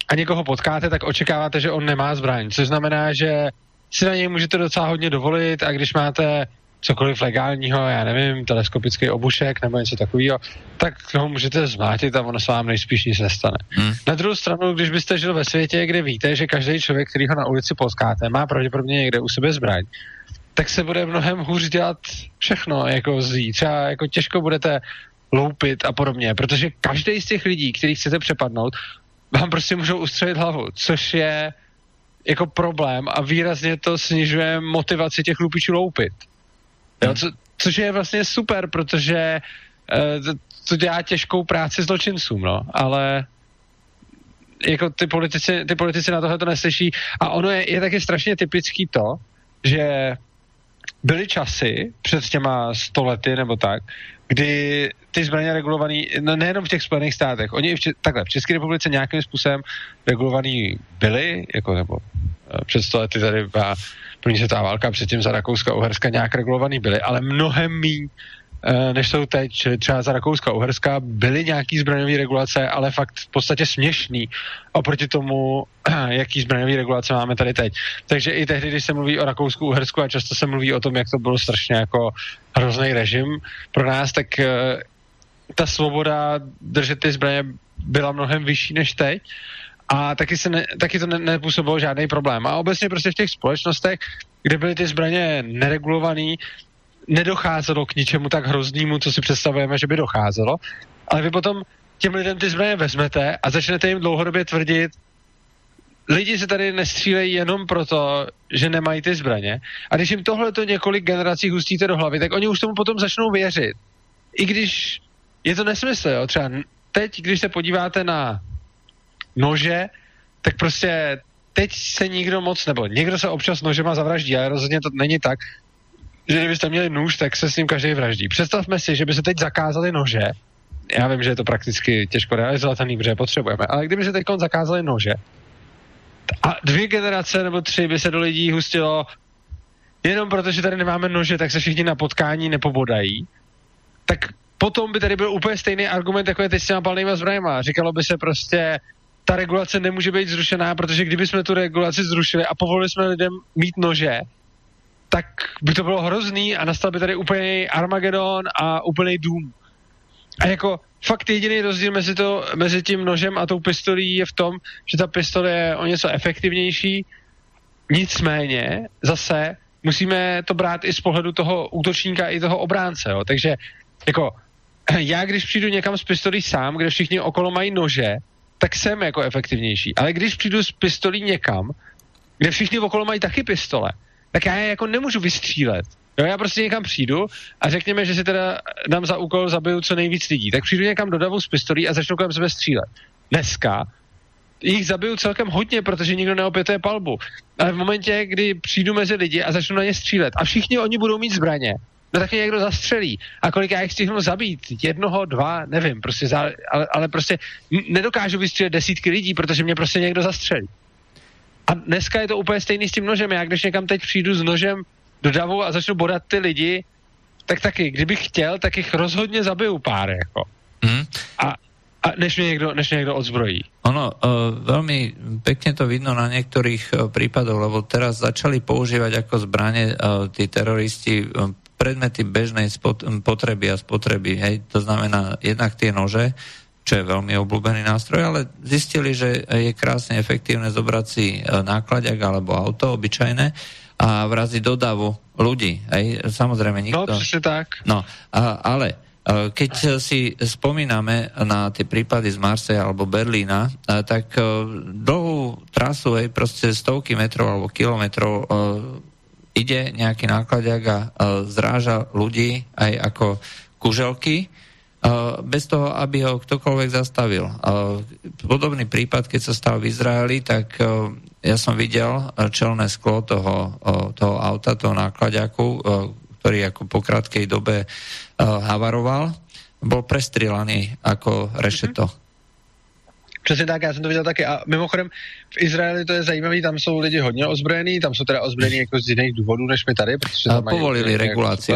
a někoho potkáte, tak očekáváte, že on nemá zbraň. Což znamená, že si na něj můžete docela hodně dovolit a když máte cokoliv legálního, já nevím, teleskopický obušek nebo něco takového, tak ho můžete zmátit a ono se vám nejspíš nic nestane. Hmm. Na druhou stranu, když byste žil ve světě, kde víte, že každý člověk, který ho na ulici potkáte, má pravděpodobně někde u sebe zbraň, tak se bude mnohem hůř dělat všechno jako zlý. Třeba jako těžko budete loupit a podobně, protože každý z těch lidí, kterých chcete přepadnout, vám prostě můžou ustřelit hlavu, což je jako problém a výrazně to snižuje motivaci těch lupičů loupit. Jo, co, což je vlastně super, protože uh, to, dělá těžkou práci zločincům, no, ale jako ty politici, ty politici na tohle to neslyší. A ono je, je taky strašně typický to, že byly časy před těma stolety nebo tak, kdy ty zbraně regulované, no nejenom v těch Spojených státech, oni i v, takhle, v České republice nějakým způsobem regulovaný byly, jako nebo eh, před stolety tady byla první světová válka, předtím za Rakouska a Uherska nějak regulovaný byly, ale mnohem méně Eh, než jsou teď. Čili třeba za Rakouska Uherska byly nějaký zbraňové regulace, ale fakt v podstatě směšný oproti tomu, jaký zbraňové regulace máme tady teď. Takže i tehdy, když se mluví o Rakousku Uhersku a často se mluví o tom, jak to bylo strašně jako hrozný režim pro nás, tak uh, ta svoboda držet ty zbraně byla mnohem vyšší než teď a taky, se ne, taky to ne, nepůsobilo žádný problém. A obecně prostě v těch společnostech, kde byly ty zbraně neregulované, nedocházelo k ničemu tak hroznému, co si představujeme, že by docházelo, ale vy potom těm lidem ty zbraně vezmete a začnete jim dlouhodobě tvrdit, lidi se tady nestřílejí jenom proto, že nemají ty zbraně. A když jim tohle to několik generací hustíte do hlavy, tak oni už tomu potom začnou věřit. I když je to nesmysl, jo. Třeba teď, když se podíváte na nože, tak prostě teď se nikdo moc, nebo někdo se občas nožema zavraždí, ale rozhodně to není tak, že kdybyste měli nůž, tak se s ním každý vraždí. Představme si, že by se teď zakázali nože. Já vím, že je to prakticky těžko realizovatelný, protože potřebujeme, ale kdyby se teď zakázali nože a dvě generace nebo tři by se do lidí hustilo jenom proto, že tady nemáme nože, tak se všichni na potkání nepobodají, tak potom by tady byl úplně stejný argument, jako je teď s těma palnýma zbraněma. Říkalo by se prostě, ta regulace nemůže být zrušená, protože kdyby jsme tu regulaci zrušili a povolili jsme lidem mít nože, tak by to bylo hrozný a nastal by tady úplný Armagedon a úplný dům. A jako fakt jediný rozdíl mezi, to, mezi tím nožem a tou pistolí je v tom, že ta pistole je o něco efektivnější, nicméně zase musíme to brát i z pohledu toho útočníka i toho obránce, jo. takže jako já když přijdu někam s pistolí sám, kde všichni okolo mají nože, tak jsem jako efektivnější. Ale když přijdu s pistolí někam, kde všichni okolo mají taky pistole, tak já je jako nemůžu vystřílet. Jo, já prostě někam přijdu a řekněme, že si teda dám za úkol, zabiju co nejvíc lidí. Tak přijdu někam do davu s pistolí a začnu kolem sebe střílet. Dneska jich zabiju celkem hodně, protože nikdo neopětuje palbu. Ale v momentě, kdy přijdu mezi lidi a začnu na ně střílet a všichni oni budou mít zbraně, no tak je někdo zastřelí. A kolik já jich stihnu zabít? Jednoho, dva, nevím, prostě za, ale, ale prostě nedokážu vystřílet desítky lidí, protože mě prostě někdo zastřelí. A dneska je to úplně stejný s tím nožem. Já když někam teď přijdu s nožem do davu a začnu bodat ty lidi, tak taky, kdybych chtěl, tak jich rozhodně zabiju pár, jako. Mm. A, a než mě někdo, než mě někdo odzbrojí. Ono, uh, veľmi pekne to vidno na niektorých uh, prípadoch, lebo teraz začali používať ako zbranie uh, tí teroristi uh, predmety bežnej spot, potreby a spotreby. Hej? To znamená jednak tie nože, čo je veľmi obľúbený nástroj, ale zistili, že je krásne efektívne zobrať si e, nákladiak alebo auto obyčajné a vraziť do davu ľudí. Hej? Samozrejme nikto... No, tak. No, a, ale e, keď si spomíname na tie prípady z Marseja alebo Berlína, e, tak dlhú trasu, hej, proste stovky metrov alebo kilometrov ide nejaký nákladiak a zráža ľudí aj ako kuželky, bez toho, aby ho ktokoľvek zastavil. Podobný prípad, keď sa stal v Izraeli, tak ja som videl čelné sklo toho, toho auta, toho nákladiaku, ktorý ako po krátkej dobe havaroval, bol prestrielaný ako rešeto. Mm-hmm. Přesně tak, já jsem to viděl taky. A mimochodem, v Izraeli to je zajímavé, tam jsou lidi hodně ozbrojení, tam jsou teda ozbrojení jako z jiných důvodů, než my tady, protože tam mají povolili regulaci.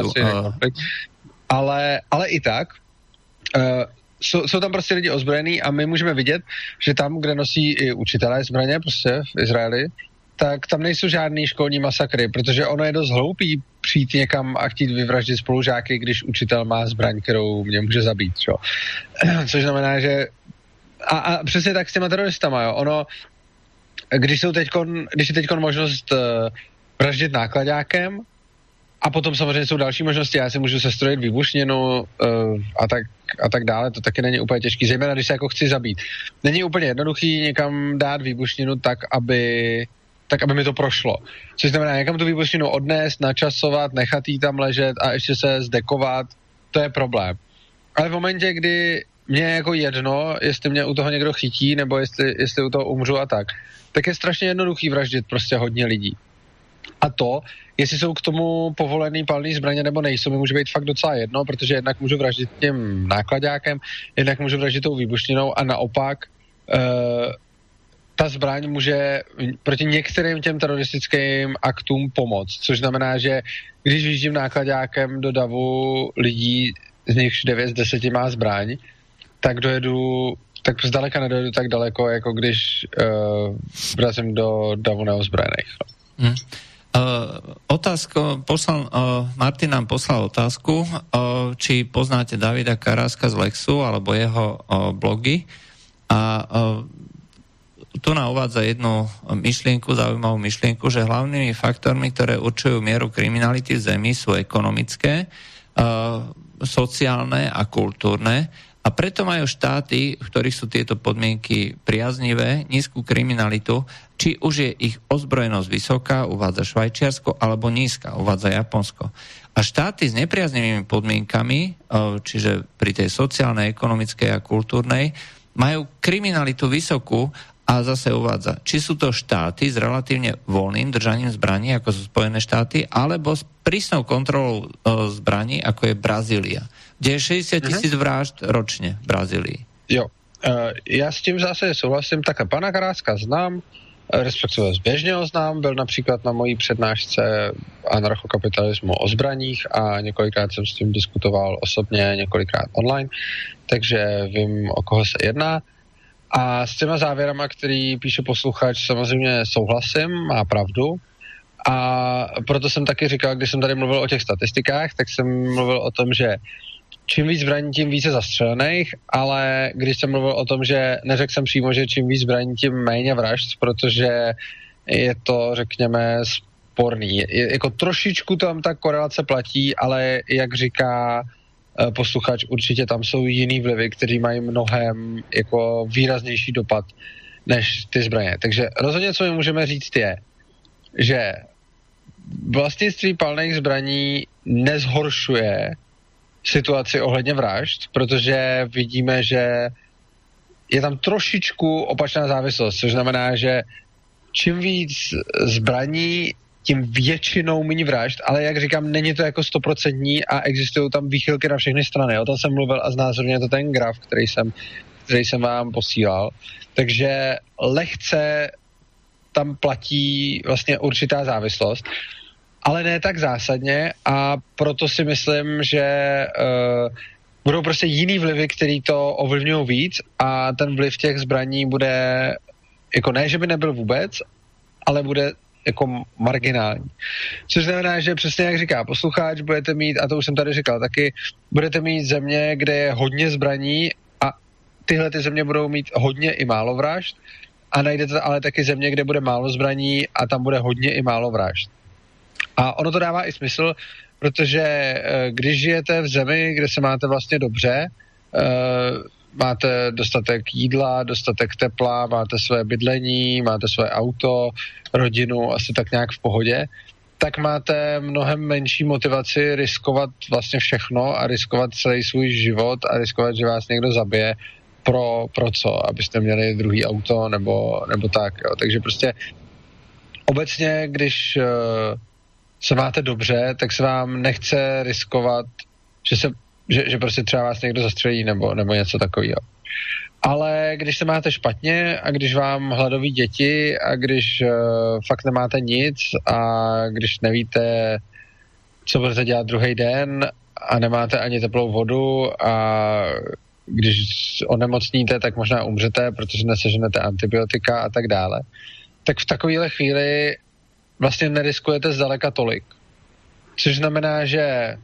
Ale, ale i tak, uh, jsou, jsou tam prostě lidi ozbrojení a my můžeme vidět, že tam, kde nosí i učitelé zbraně, prostě v Izraeli, tak tam nejsou žádný školní masakry, protože ono je dost hloupý přijít někam a chtít vyvraždit spolužáky, když učitel má zbraň, kterou mě může zabít. Čo? Což znamená, že a, a přesně tak s těma teroristama, jo. Ono, když, jsou teďkon, když je teď možnost uh, vraždit nákladákem, a potom samozřejmě jsou další možnosti, já si můžu sestrojit výbušněnu uh, a, tak, a tak dále, to taky není úplně těžký, zejména když se jako chci zabít. Není úplně jednoduchý někam dát výbušninu tak, aby tak aby mi to prošlo. Což znamená někam tu výbušninu odnést, načasovat, nechat jí tam ležet a ještě se zdekovat, to je problém. Ale v momentě, kdy mě je jako jedno, jestli mě u toho někdo chytí, nebo jestli, jestli u toho umřu a tak, tak je strašně jednoduchý vraždit prostě hodně lidí. A to, jestli jsou k tomu povolený palný zbraně nebo nejsou, mi může být fakt docela jedno, protože jednak můžu vraždit tím nákladákem, jednak můžu vraždit tou výbušninou a naopak uh, ta zbraň může proti některým těm teroristickým aktům pomoct, což znamená, že když vyjíždím nákladákem do davu lidí, z nichž 9 z 10 má zbraň, tak dojedu, tak zdaleka nedojedu tak daleko, jako když uh, vrazím do davu neozbrojených. Hmm. Uh, otázku, poslal, uh, Martin nám poslal otázku, uh, či poznáte Davida Karáska z Lexu alebo jeho uh, blogy a uh, tu nám uvádza jednu myšlienku, zaujímavú myšlienku, že hlavnými faktormi, ktoré určujú mieru kriminality v zemi sú ekonomické, uh, sociálne a kultúrne a preto majú štáty, v ktorých sú tieto podmienky priaznivé, nízku kriminalitu, či už je ich ozbrojenosť vysoká, uvádza Švajčiarsko, alebo nízka, uvádza Japonsko. A štáty s nepriaznivými podmienkami, e, čiže pri tej sociálnej, ekonomickej a kultúrnej, majú kriminalitu vysokú a zase uvádza, či sú to štáty s relatívne voľným držaním zbraní, ako sú Spojené štáty, alebo s prísnou kontrolou e, zbraní, ako je Brazília kde je 60 mhm. tisíc vražd ročně v Brazílii. Jo, uh, já s tím zase souhlasím, tak pana Karáska znám, respektive zběžně ho znám, byl například na mojí přednášce anarchokapitalismu o zbraních a několikrát jsem s tím diskutoval osobně, několikrát online, takže vím, o koho se jedná. A s těma závěrama, který píše posluchač, samozřejmě souhlasím, má pravdu. A proto jsem taky říkal, když jsem tady mluvil o těch statistikách, tak jsem mluvil o tom, že čím víc zbraní, tím více zastřelených, ale když jsem mluvil o tom, že neřekl jsem přímo, že čím víc zbraní, tím méně vražd, protože je to, řekněme, sporný. Je, jako trošičku tam ta korelace platí, ale jak říká posluchač, určitě tam jsou jiný vlivy, kteří mají mnohem jako výraznější dopad než ty zbraně. Takže rozhodně, co my můžeme říct, je, že vlastnictví palných zbraní nezhoršuje situaci ohledně vražd, protože vidíme, že je tam trošičku opačná závislost, což znamená, že čím víc zbraní, tím většinou méně vražd, ale jak říkám, není to jako stoprocentní a existují tam výchylky na všechny strany. O tom jsem mluvil a znázorně to ten graf, který jsem, který jsem vám posílal. Takže lehce tam platí vlastně určitá závislost ale ne tak zásadně a proto si myslím, že uh, budou prostě jiný vlivy, který to ovlivňují víc a ten vliv těch zbraní bude jako ne, že by nebyl vůbec, ale bude jako marginální. Což znamená, že přesně jak říká posluchač, budete mít, a to už jsem tady říkal taky, budete mít země, kde je hodně zbraní a tyhle ty země budou mít hodně i málo vražd a najdete ale taky země, kde bude málo zbraní a tam bude hodně i málo vražd. A ono to dává i smysl, protože eh, když žijete v zemi, kde se máte vlastně dobře, eh, máte dostatek jídla, dostatek tepla, máte své bydlení, máte své auto, rodinu, asi tak nějak v pohodě, tak máte mnohem menší motivaci riskovat vlastně všechno a riskovat celý svůj život a riskovat, že vás někdo zabije pro, pro co? Abyste měli druhý auto nebo, nebo tak. Jo. Takže prostě obecně, když uh, se máte dobře, tak se vám nechce riskovat, že, se, že, že prostě třeba vás někdo zastřelí nebo, nebo něco takového. Ale když se máte špatně a když vám hladoví děti a když uh, fakt nemáte nic a když nevíte, co budete dělat druhý den a nemáte ani teplou vodu a když onemocníte, tak možná umřete, protože neseženete antibiotika a tak dále, tak v takovéhle chvíli vlastně neriskujete zdaleka tolik. Což znamená, že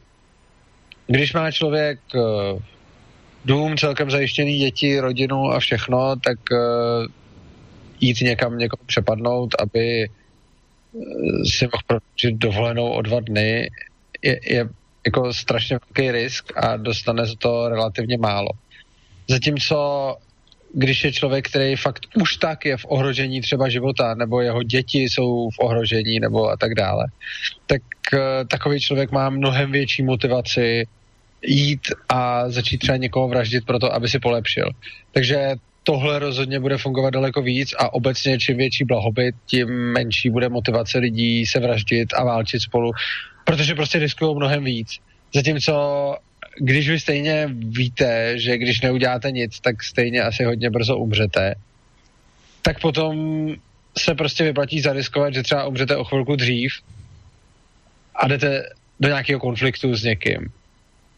když má člověk eh, dům, celkem zajištěný děti, rodinu a všechno, tak eh, jít někam někomu přepadnout, aby eh, si mohl prodloužit dovolenou o dva dny, je, je jako strašně velký risk a dostane z to relativně málo. Zatímco když je člověk, který fakt už tak je v ohrožení třeba života, nebo jeho děti jsou v ohrožení, nebo a tak dále, tak takový člověk má mnohem větší motivaci jít a začít třeba někoho vraždit pro to, aby si polepšil. Takže tohle rozhodně bude fungovat daleko víc a obecně čím větší blahobyt, tím menší bude motivace lidí se vraždit a válčit spolu, protože prostě riskují mnohem víc. Zatímco když vy stejně víte, že když neuděláte nic, tak stejně asi hodně brzo umřete, tak potom se prostě vyplatí zariskovat, že třeba umřete o chvilku dřív a jdete do nějakého konfliktu s někým.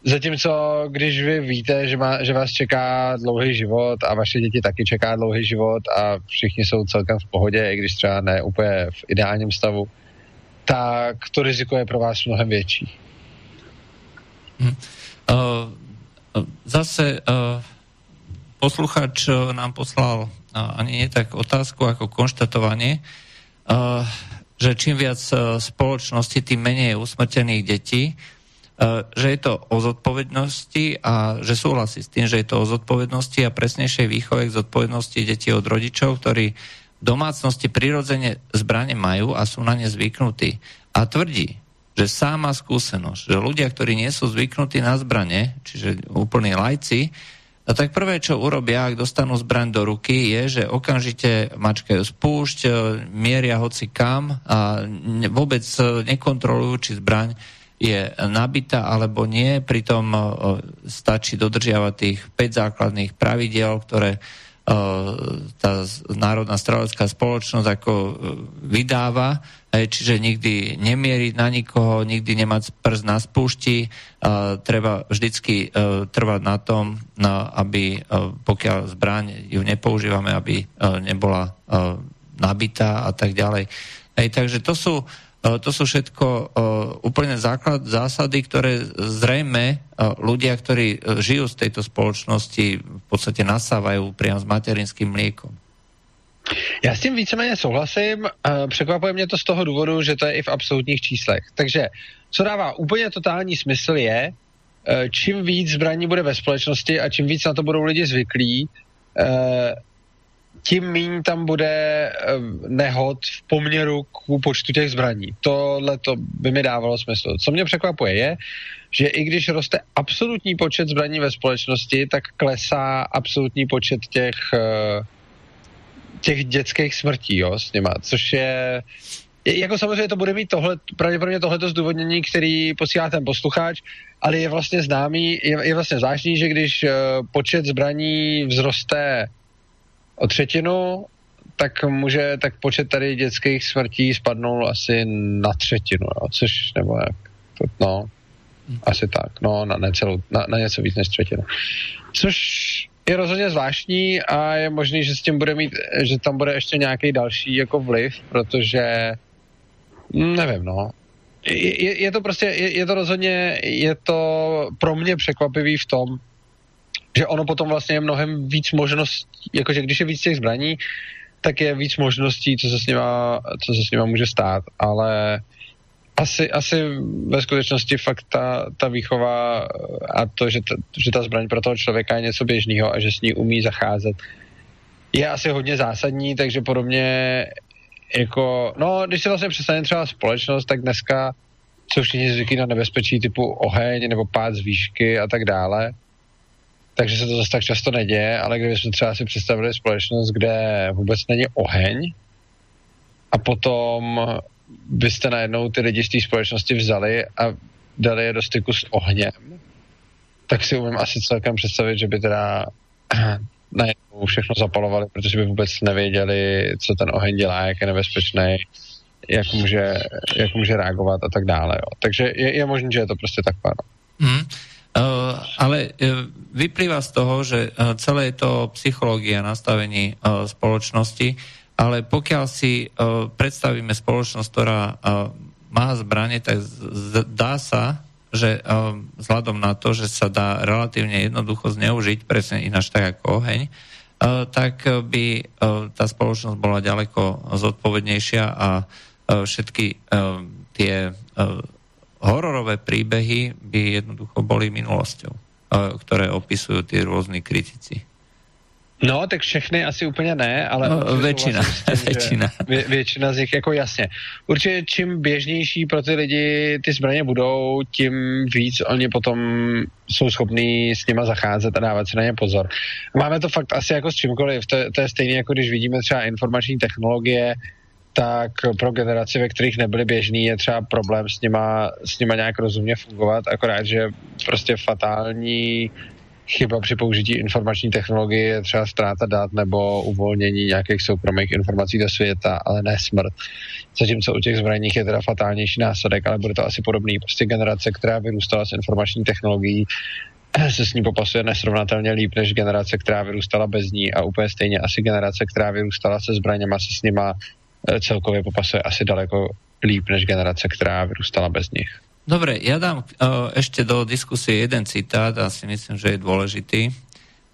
Zatímco, když vy víte, že, má, že vás čeká dlouhý život a vaše děti taky čeká dlouhý život a všichni jsou celkem v pohodě, i když třeba ne úplně v ideálním stavu, tak to riziko je pro vás mnohem větší. Hmm. Zase posluchač nám poslal ani nie tak otázku ako konštatovanie, že čím viac spoločnosti, tým menej je usmrtených detí, že je to o zodpovednosti a že súhlasí s tým, že je to o zodpovednosti a presnejšej výchove k zodpovednosti detí od rodičov, ktorí v domácnosti prirodzene zbrane majú a sú na ne zvyknutí. A tvrdí, že má skúsenosť, že ľudia, ktorí nie sú zvyknutí na zbrane, čiže úplní lajci, a tak prvé, čo urobia, ak dostanú zbraň do ruky, je, že okamžite mačkajú spúšť, e, mieria hoci kam a vôbec e, nekontrolujú, či zbraň je nabitá alebo nie. Pritom e, stačí dodržiavať tých 5 základných pravidel, ktoré tá Národná strelecká spoločnosť ako vydáva čiže nikdy nemieriť na nikoho, nikdy nemať prst na spúšti, treba vždycky e, trvať na tom, aby e, pokiaľ zbraň ju nepoužívame, aby e, nebola nabitá a tak ďalej. Hej, takže to sú to sú všetko úplne základ, zásady, ktoré zrejme ľudia, ktorí žijú z tejto spoločnosti, v podstate nasávajú priam s materinským mliekom. Já s tím víceméně souhlasím. Překvapuje mě to z toho důvodu, že to je i v absolutních číslech. Takže co dává úplně totální smysl je, čím víc zbraní bude ve společnosti a čím víc na to budou lidi zvyklí, tím méně tam bude nehod v poměru k počtu těch zbraní. Tohle to by mi dávalo smysl. Co mě překvapuje je, že i když roste absolutní počet zbraní ve společnosti, tak klesá absolutní počet těch těch dětských smrtí, jo, s nima, což je, jako samozřejmě to bude mít tohle, pravděpodobně tohleto zdůvodnění, který posílá ten posluchač, ale je vlastně známý, je, je vlastně zvláštní, že když uh, počet zbraní vzroste o třetinu, tak může, tak počet tady dětských smrtí spadnul asi na třetinu, jo, což, nebo jak, to, no, asi tak, no, na, necelou, na, na něco víc než třetinu. Což je rozhodně zvláštní a je možný, že s tím bude mít, že tam bude ještě nějaký další jako vliv, protože nevím, no. Je, je to prostě, je, je to rozhodně, je to pro mě překvapivý v tom, že ono potom vlastně je mnohem víc možností, jakože když je víc těch zbraní, tak je víc možností, co se s nima, co se s nima může stát, ale asi, asi ve skutečnosti fakt ta, ta výchova a to, že ta, že ta zbraň pro toho člověka je něco běžného a že s ní umí zacházet, je asi hodně zásadní, takže podobně jako, no, když se vlastně přestane třeba společnost, tak dneska jsou všichni zvyklí na nebezpečí typu oheň nebo pád z výšky a tak dále. Takže se to zase tak často neděje, ale kdybychom třeba si představili společnost, kde vůbec není oheň a potom byste najednou ty lidi z té společnosti vzali a dali je do styku s ohněm, tak si umím asi celkem představit, že by teda najednou všechno zapalovali, protože by vůbec nevěděli, co ten oheň dělá, jak je nebezpečný, jak může, jak může reagovat a tak dále. Jo. Takže je, je možné, že je to prostě tak No. Mm. Uh, ale uh, vyplýva z toho, že uh, celé je to psychológia nastavení spoločnosti, ale pokiaľ si predstavíme spoločnosť, ktorá má zbranie, tak zdá sa, že vzhľadom na to, že sa dá relatívne jednoducho zneužiť, presne ináč tak ako oheň, tak by tá spoločnosť bola ďaleko zodpovednejšia a všetky tie hororové príbehy by jednoducho boli minulosťou, uh, ktoré opisujú tí rôzni kritici. No, tak všechny asi úplně ne, ale... No, většina, tím, většina. Vě, většina z nich, jako jasně. Určitě čím běžnější pro ty lidi ty zbraně budou, tím víc oni potom jsou schopní s nima zacházet a dávat si na ně pozor. Máme to fakt asi jako s čímkoliv. To, to je stejné, jako když vidíme třeba informační technologie, tak pro generaci, ve kterých nebyly běžný, je třeba problém s nima, s nima nějak rozumně fungovat, akorát, že prostě fatální chyba při použití informační technologie je třeba ztráta dat nebo uvolnění nějakých soukromých informací do světa, ale ne smrt. Zatímco u těch zbraních je teda fatálnější následek, ale bude to asi podobný. Prostě generace, která vyrůstala s informační technologií, se s ní popasuje nesrovnatelně líp než generace, která vyrůstala bez ní a úplně stejně asi generace, která vyrůstala se zbraněma, se s nima celkově popasuje asi daleko líp než generace, která vyrůstala bez nich. Dobre, ja dám uh, ešte do diskusie jeden citát a si myslím, že je dôležitý,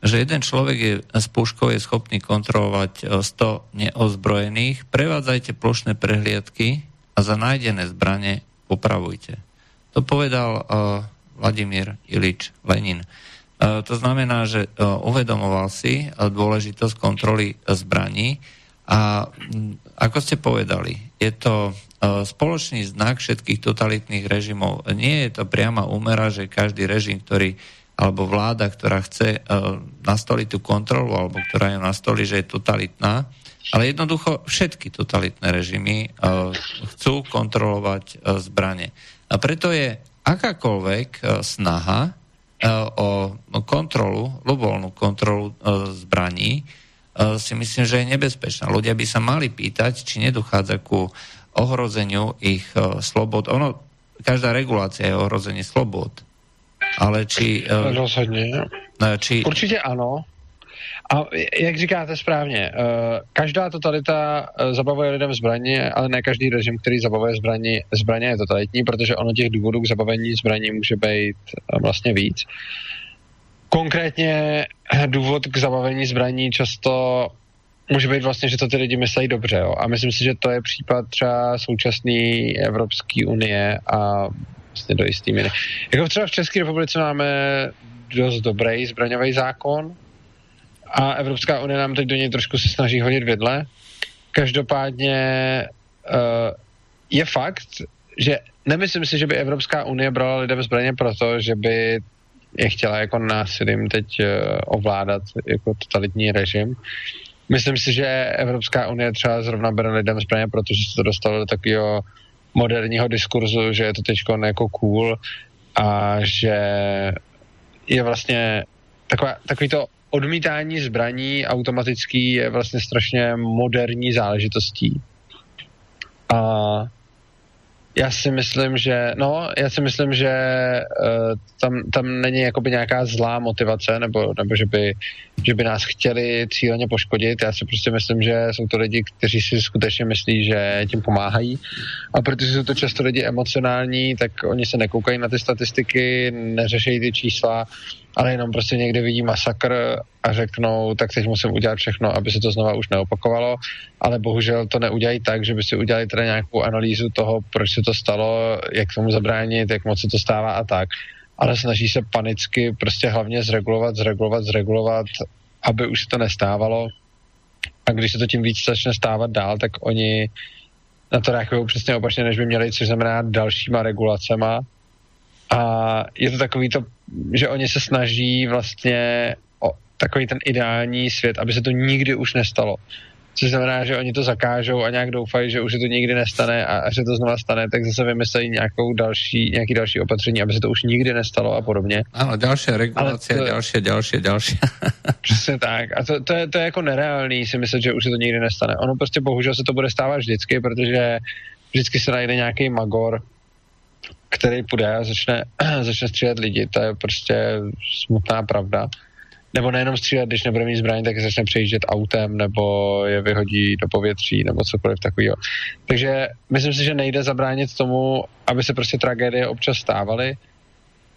že jeden človek je, s puškou je schopný kontrolovať 100 e, neozbrojených, prevádzajte plošné prehliadky a za nájdené zbranie popravujte. To povedal uh, Vladimír Ilič Lenin. To znamená, že uvedomoval si uh, dôležitosť kontroly zbraní a um, ako ste povedali, je to E, spoločný znak všetkých totalitných režimov. Nie je to priama úmera, že každý režim, ktorý alebo vláda, ktorá chce uh, nastoliť tú kontrolu, alebo ktorá je nastoli, že je totalitná, ale jednoducho všetky totalitné režimy uh, chcú kontrolovať zbranie. A preto je akákoľvek snaha o kontrolu, ľubovolnú kontrolu zbraní, si myslím, že je nebezpečná. Ľudia by sa mali pýtať, či nedochádza ku ohrozeniu ich uh, slobod. Ono, každá regulácia je ohrozenie slobod. Ale či... Uh, Rozhodně. Či... Určitě ano. A jak říkáte správně, každá totalita zabavuje lidem zbraně, ale ne každý režim, který zabavuje zbraně, zbraně je totalitní, protože ono těch důvodů k zabavení zbraní může být vlastně víc. Konkrétně důvod k zabavení zbraní často může být vlastně, že to ty lidi myslí dobře. Jo? A myslím si, že to je případ třeba současné Evropské unie a vlastně do jistý míry. Jako třeba v České republice máme dost dobrý zbraňový zákon a Evropská unie nám teď do něj trošku se snaží hodit vidle. Každopádně uh, je fakt, že nemyslím si, že by Evropská unie brala lidem zbraně proto, že by je chtěla jako násilím teď uh, ovládat jako totalitní režim. Myslím si, že Evropská unie třeba zrovna bere lidem zbraně, protože se to dostalo do takového moderního diskurzu, že je to teď jako cool a že je vlastně taková, takový to odmítání zbraní automatický je vlastně strašně moderní záležitostí. A já si myslím, že, no, já si myslím, že uh, tam, tam není jakoby nějaká zlá motivace, nebo, nebo že, by, že by nás chtěli cíleně poškodit. Já si prostě myslím, že jsou to lidi, kteří si skutečně myslí, že tím pomáhají. A protože jsou to často lidi emocionální, tak oni se nekoukají na ty statistiky, neřešejí ty čísla, ale jenom prostě někde vidí masakr a řeknou, tak teď musím udělat všechno, aby se to znova už neopakovalo, ale bohužel to neudělají tak, že by si udělali teda nějakou analýzu toho, proč se to stalo, jak tomu zabránit, jak moc se to stává a tak. Ale snaží se panicky prostě hlavně zregulovat, zregulovat, zregulovat, aby už se to nestávalo. A když se to tím víc začne stávat dál, tak oni na to reagují přesně opačně, než by měli, což znamená dalšíma regulacema. A je to takový to že oni se snaží vlastně o takový ten ideální svět, aby se to nikdy už nestalo. Což znamená, že oni to zakážou a nějak doufají, že už se to nikdy nestane a až se to znova stane, tak zase vymyslejí nějakou další, nějaký další opatření, aby se to už nikdy nestalo a podobně. Ano, další regulace, to, další, další, další. přesně tak. A to, to, je, to je jako nereálný si myslet, že už se to nikdy nestane. Ono prostě bohužel se to bude stávat vždycky, protože vždycky se najde nějaký magor, který půjde a začne, začne střílet lidi, to je prostě smutná pravda. Nebo nejenom střílet, když nebude mít zbraň, tak začne přejíždět autem, nebo je vyhodí do povětří, nebo cokoliv takového. Takže myslím si, že nejde zabránit tomu, aby se prostě tragédie občas stávaly,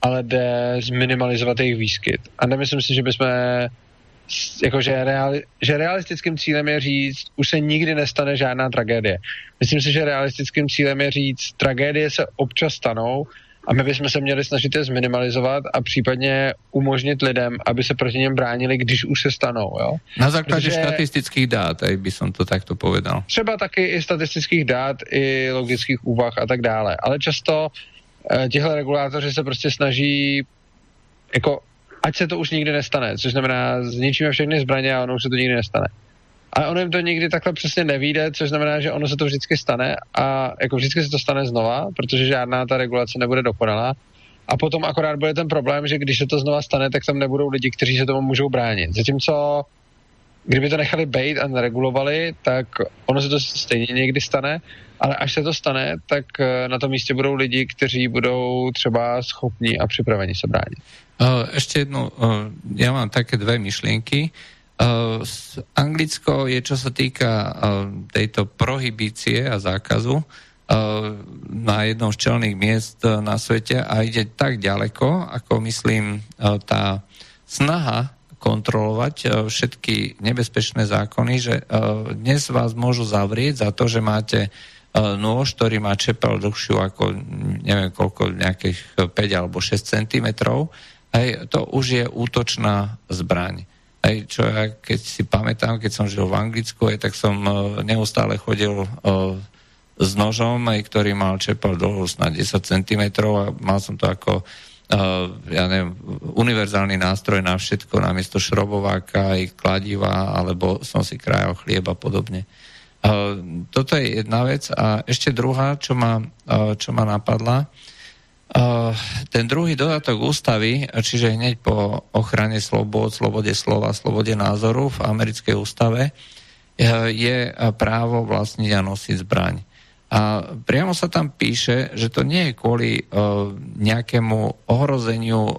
ale jde zminimalizovat jejich výskyt. A nemyslím si, že bychom jakože reali, že realistickým cílem je říct, už se nikdy nestane žádná tragédie. Myslím si, že realistickým cílem je říct, tragédie se občas stanou a my bychom se měli snažit je zminimalizovat a případně umožnit lidem, aby se proti něm bránili, když už se stanou. Jo? Na základě Protože, statistických dát, by som to takto povedal. Třeba taky i statistických dát, i logických úvah a tak dále. Ale často eh, tihle regulátoři se prostě snaží jako ať se to už nikdy nestane, což znamená, zničíme všechny zbraně a ono už se to nikdy nestane. Ale ono jim to nikdy takhle přesně nevíde, což znamená, že ono se to vždycky stane a jako vždycky se to stane znova, protože žádná ta regulace nebude dokonalá. A potom akorát bude ten problém, že když se to znova stane, tak tam nebudou lidi, kteří se tomu můžou bránit. Zatímco kdyby to nechali být a neregulovali, tak ono se to stejně někdy stane, ale až se to stane, tak eh, na tom místě budou lidi, kteří budou třeba schopní a připraveni se bránit. Ešte jednu, ja mám také dve myšlienky. Anglicko je, čo sa týka tejto prohibície a zákazu, na jednom z čelných miest na svete a ide tak ďaleko, ako myslím tá snaha kontrolovať všetky nebezpečné zákony, že dnes vás môžu zavrieť za to, že máte nôž, ktorý má čepel dlhšiu ako neviem koľko, nejakých 5 alebo 6 cm Hej, to už je útočná zbraň. Hej, čo ja keď si pamätám, keď som žil v Anglicku, aj, tak som neustále chodil s nožom, aj, ktorý mal čepel dlho na 10 cm a mal som to ako uh, ja neviem, univerzálny nástroj na všetko, namiesto šrobováka, aj kladiva, alebo som si krajal chlieb a podobne. Uh, toto je jedna vec. A ešte druhá, čo ma, uh, čo ma napadla, Uh, ten druhý dodatok ústavy, čiže hneď po ochrane slobod, slobode slova, slobode názoru v americkej ústave, je právo vlastniť a nosiť zbraň. A priamo sa tam píše, že to nie je kvôli uh, nejakému ohrozeniu uh,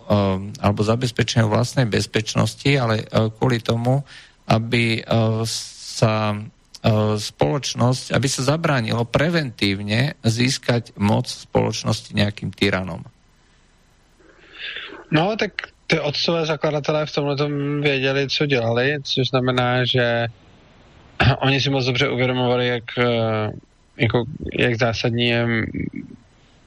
alebo zabezpečeniu vlastnej bezpečnosti, ale uh, kvôli tomu, aby uh, sa uh, spoločnosť, aby sa zabránilo preventívne získať moc spoločnosti nejakým tyranom. No, tak ty otcové zakladatelé v tomhle věděli, co dělali, což znamená, že oni si moc dobře uvědomovali, jak jako, jak zásadní je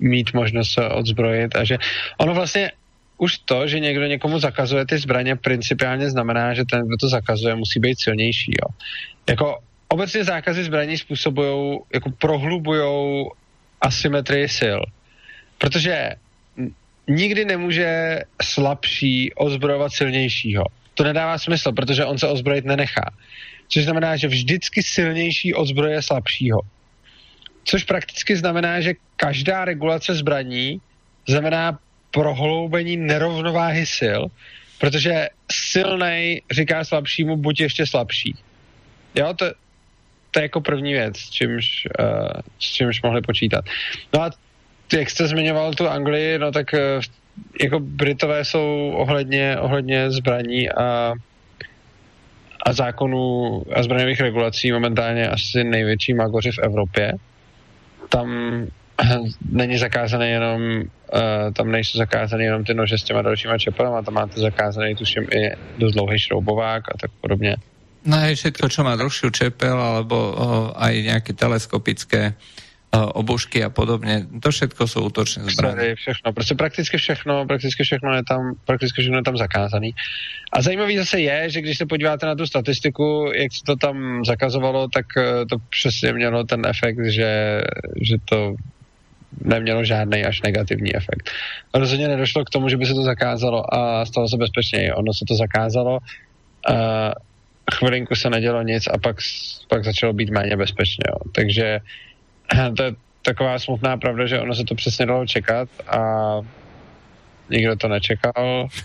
mít možnost se odzbrojit a že ono vlastně už to, že někdo někomu zakazuje ty zbraně, principiálně znamená, že ten, kdo to zakazuje, musí být silnější. Jo. Jako obecně zákazy zbraní způsobují, jako prohlubujou asymetrii sil. Protože nikdy nemůže slabší ozbrojovat silnějšího. To nedává smysl, protože on se ozbrojit nenechá. Což znamená, že vždycky silnější ozbroje slabšího. Což prakticky znamená, že každá regulace zbraní znamená prohloubení nerovnováhy sil, protože silnej říká slabšímu buď ještě slabší. Jo, to, to je jako první věc, s čímž, uh, s čímž mohli počítat. No a jak jste zmiňoval tu Anglii, no tak uh, jako Britové jsou ohledně, ohledně zbraní a, a zákonů a zbraňových regulací momentálně asi největší magoři v Evropě tam není zakázané jenom, uh, tam nejsou zakázané jenom ty nože s těma dalšíma čepelama, tam máte zakázaný, tuším, i dost dlouhý šroubovák a tak podobně. No aj všetko, čo má dlhšiu čepel, alebo uh, aj nejaké teleskopické obušky a podobně. To všetko jsou útočné zbraně. Všechno, prostě prakticky všechno, prakticky všechno je tam, prakticky všechno je tam zakázaný. A zajímavý zase je, že když se podíváte na tu statistiku, jak se to tam zakazovalo, tak eh, to přesně mělo ten efekt, že, že to nemělo žádný až negativní efekt. Rozhodně nedošlo k tomu, že by se to zakázalo a stalo se bezpečněji. Ono se to zakázalo, chvilinku se nedělo nic a pak, pak začalo být méně bezpečně. Jo. Takže to je taková smutná pravda, že ono se to přesně dalo čekat a nikdo to nečekal.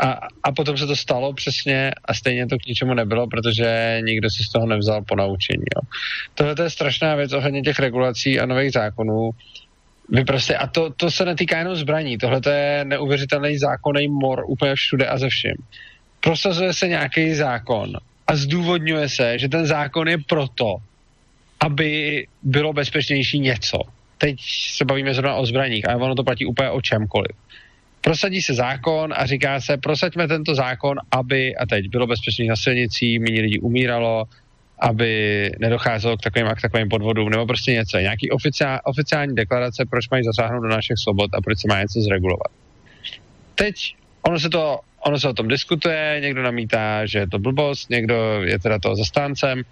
A, a potom se to stalo přesně a stejně to k ničemu nebylo, protože nikdo si z toho nevzal po naučení. Jo. Tohle je strašná věc ohledně těch regulací a nových zákonů. Vy prostě, a to, to se netýká jenom zbraní, tohle je neuvěřitelný zákonný mor úplně všude a ze vším. Prosazuje se nějaký zákon a zdůvodňuje se, že ten zákon je proto, aby bylo bezpečnější něco. Teď se bavíme zrovna o zbraních, ale ono to platí úplně o čemkoliv. Prosadí se zákon a říká se, prosaďme tento zákon, aby, a teď bylo bezpečnější na silnici, méně lidí umíralo, aby nedocházelo k takovým a k takovým podvodům, nebo prostě něco. Nějaký oficiál, oficiální deklarace, proč mají zasáhnout do našich svobod a proč se má něco zregulovat. Teď ono se to ono se o tom diskutuje, někdo namítá, že je to blbost, někdo je teda toho zastáncem,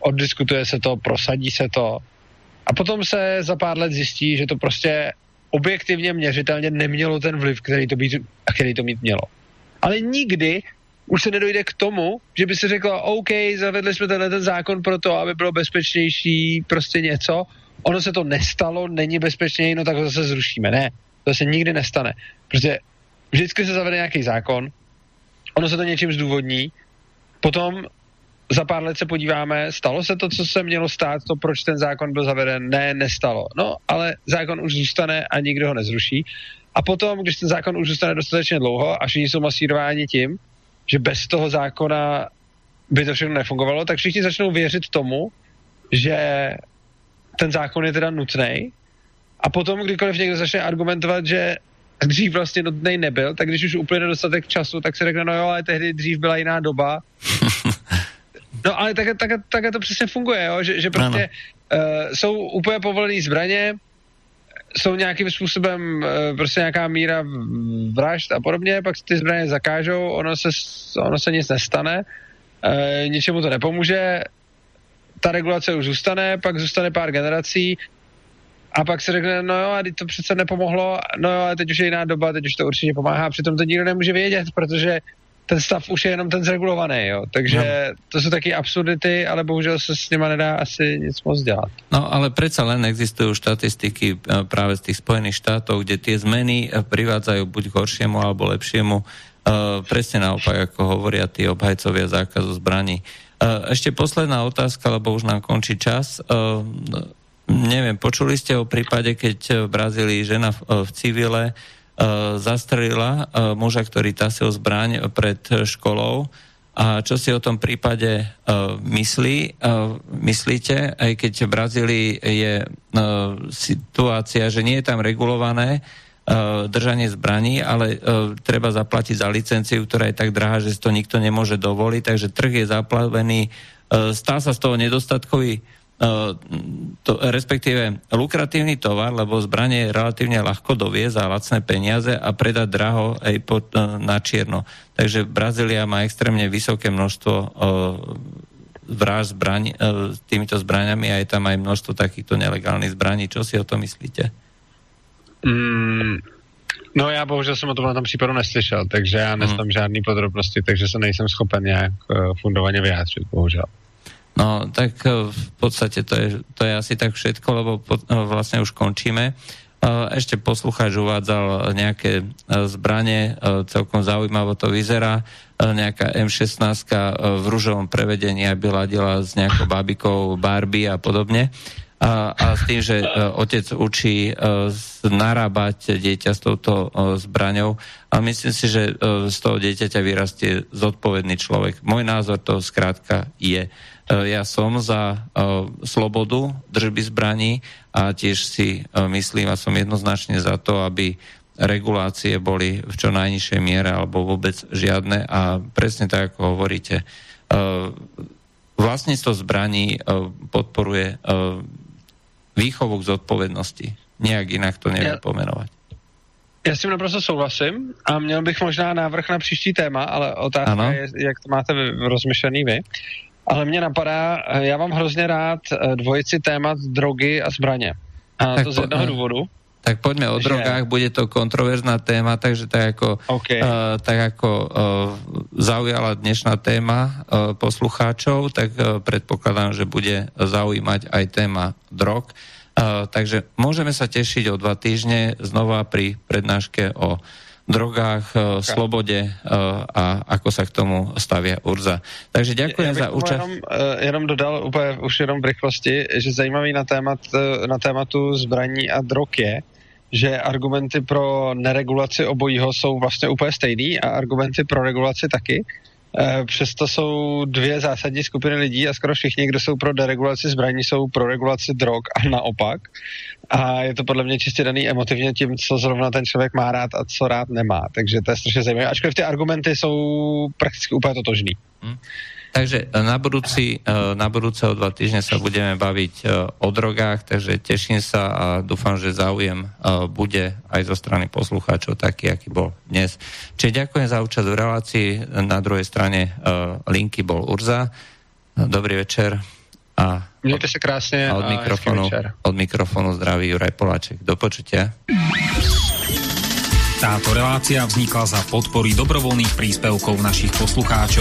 oddiskutuje se to, prosadí se to a potom se za pár let zjistí, že to prostě objektivně měřitelně nemělo ten vliv, který to, být, který to mít mělo. Ale nikdy už se nedojde k tomu, že by se řeklo, OK, zavedli jsme tenhle ten zákon pro to, aby bylo bezpečnější prostě něco, ono se to nestalo, není bezpečněji, no tak ho zase zrušíme. Ne, to se nikdy nestane. Protože vždycky se zavede nějaký zákon, ono se to něčím zdůvodní, potom za pár let se podíváme, stalo se to, co se mělo stát, to, proč ten zákon byl zaveden? Ne, nestalo. No, ale zákon už zůstane a nikdo ho nezruší. A potom, když ten zákon už zůstane dostatečně dlouho a všichni jsou masírováni tím, že bez toho zákona by to všechno nefungovalo, tak všichni začnou věřit tomu, že ten zákon je teda nutný. A potom, kdykoliv někdo začne argumentovat, že dřív vlastně nutný nebyl, tak když už uplyne dostatek času, tak se řekne, no jo, ale tehdy dřív byla jiná doba No ale tak, tak, tak to přesně funguje, jo? že, že prostě uh, jsou úplně povolené zbraně, jsou nějakým způsobem uh, prostě nějaká míra vražd a podobně, pak ty zbraně zakážou, ono se, ono se nic nestane, uh, ničemu to nepomůže, ta regulace už zůstane, pak zůstane pár generací a pak se řekne, no jo, a to přece nepomohlo, no jo, a teď už je jiná doba, teď už to určitě pomáhá, přitom to nikdo nemůže vědět, protože ten stav už je jenom ten zregulovaný, jo. Takže no. to jsou taky absurdity, ale bohužel se s nima nedá asi nic moc dělat. No ale přece len existují štatistiky eh, právě z těch Spojených štátů, kde ty zmeny eh, privádzajú buď k horšiemu alebo lepšiemu. Uh, presne naopak, ako hovoria tí obhajcovia zákazu zbraní. Uh, ešte posledná otázka, lebo už nám končí čas. Uh, neviem, počuli ste o prípade, keď v Brazílii žena v, v civile zastrelila muža, ktorý tasil zbraň pred školou. A čo si o tom prípade myslí, myslíte, aj keď v Brazílii je situácia, že nie je tam regulované držanie zbraní, ale treba zaplatiť za licenciu, ktorá je tak drahá, že si to nikto nemôže dovoliť, takže trh je zaplavený, stá sa z toho nedostatkový to, respektíve lukratívny tovar, lebo zbranie je relatívne ľahko doviezť za lacné peniaze a predať draho aj pod, uh, na čierno. Takže Brazília má extrémne vysoké množstvo uh, vraž zbraň, uh, týmito zbraniami a je tam aj množstvo takýchto nelegálnych zbraní. Čo si o to myslíte? Mm, no já bohužel jsem o tom na tom případu neslyšel, takže já neznám hmm. žádný podrobnosti, takže se nejsem schopen nějak fundovaně vyjádřit, bohužel. No, tak e, v podstate to je, to je asi tak všetko, lebo po, e, vlastne už končíme. E, ešte poslucháč uvádzal nejaké zbranie, celkom zaujímavo to vyzerá, nejaká M16 v rúžovom prevedení, aby ladila s nejakou babikou Barbie a podobne. A, a s tým, že otec učí narábať dieťa s touto zbraňou. A myslím si, že z toho dieťaťa vyrastie zodpovedný človek. Môj názor to skrátka je. E, ja som za uh, slobodu držby zbraní a tiež si uh, myslím a som jednoznačne za to, aby regulácie boli v čo najnižšej miere alebo vôbec žiadne a presne tak, ako hovoríte, uh, vlastníctvo zbraní podporuje výchovu k zodpovednosti. Nejak inak to ja, pomenovať. Já s tím naprosto souhlasím a měl bych možná návrh na příští téma, ale otázka ano. je, jak to máte rozmyšlený vy. Ale mě napadá, eh, já mám hrozně rád eh, dvojici témat drogy a zbraně. A tak to z jednoho důvodu. Tak poďme o že... drogách, bude to kontroverzná téma, takže tak ako, okay. uh, tak ako uh, zaujala dnešná téma uh, poslucháčov, tak uh, predpokladám, že bude zaujímať aj téma drog. Uh, takže môžeme sa tešiť o dva týždne znova pri prednáške o drogách, okay. slobode e, a ako sa k tomu stavia Urza. Takže ďakujem za účast. Jenom, e, jenom dodal úplně už jenom v rychlosti, že zajímavý na, témat, na tématu zbraní a drog je, že argumenty pro neregulaci obojího jsou vlastně úplně stejný a argumenty pro regulaci taky. Eh, přesto jsou dvě zásadní skupiny lidí a skoro všichni, kdo jsou pro deregulaci zbraní, jsou pro regulaci drog a naopak. A je to podle mě čistě daný emotivně tím, co zrovna ten člověk má rád a co rád nemá. Takže to je strašně zajímavé. Ačkoliv ty argumenty jsou prakticky úplně totožný. Hmm. Takže e, na, budúci, e, na budúce o dva týždne sa budeme baviť e, o drogách, takže teším sa a dúfam, že záujem bude aj zo strany poslucháčov taký, aký bol dnes. Čiže ďakujem za účasť v relácii. Na druhej strane linky bol Urza. Dobrý večer. A Mějte se krásně a od, a mikrofonu, od mikrofonu zdraví Juraj Poláček. Do počutia. Táto relácia vznikla za podpory dobrovoľných príspevkov našich poslucháčov.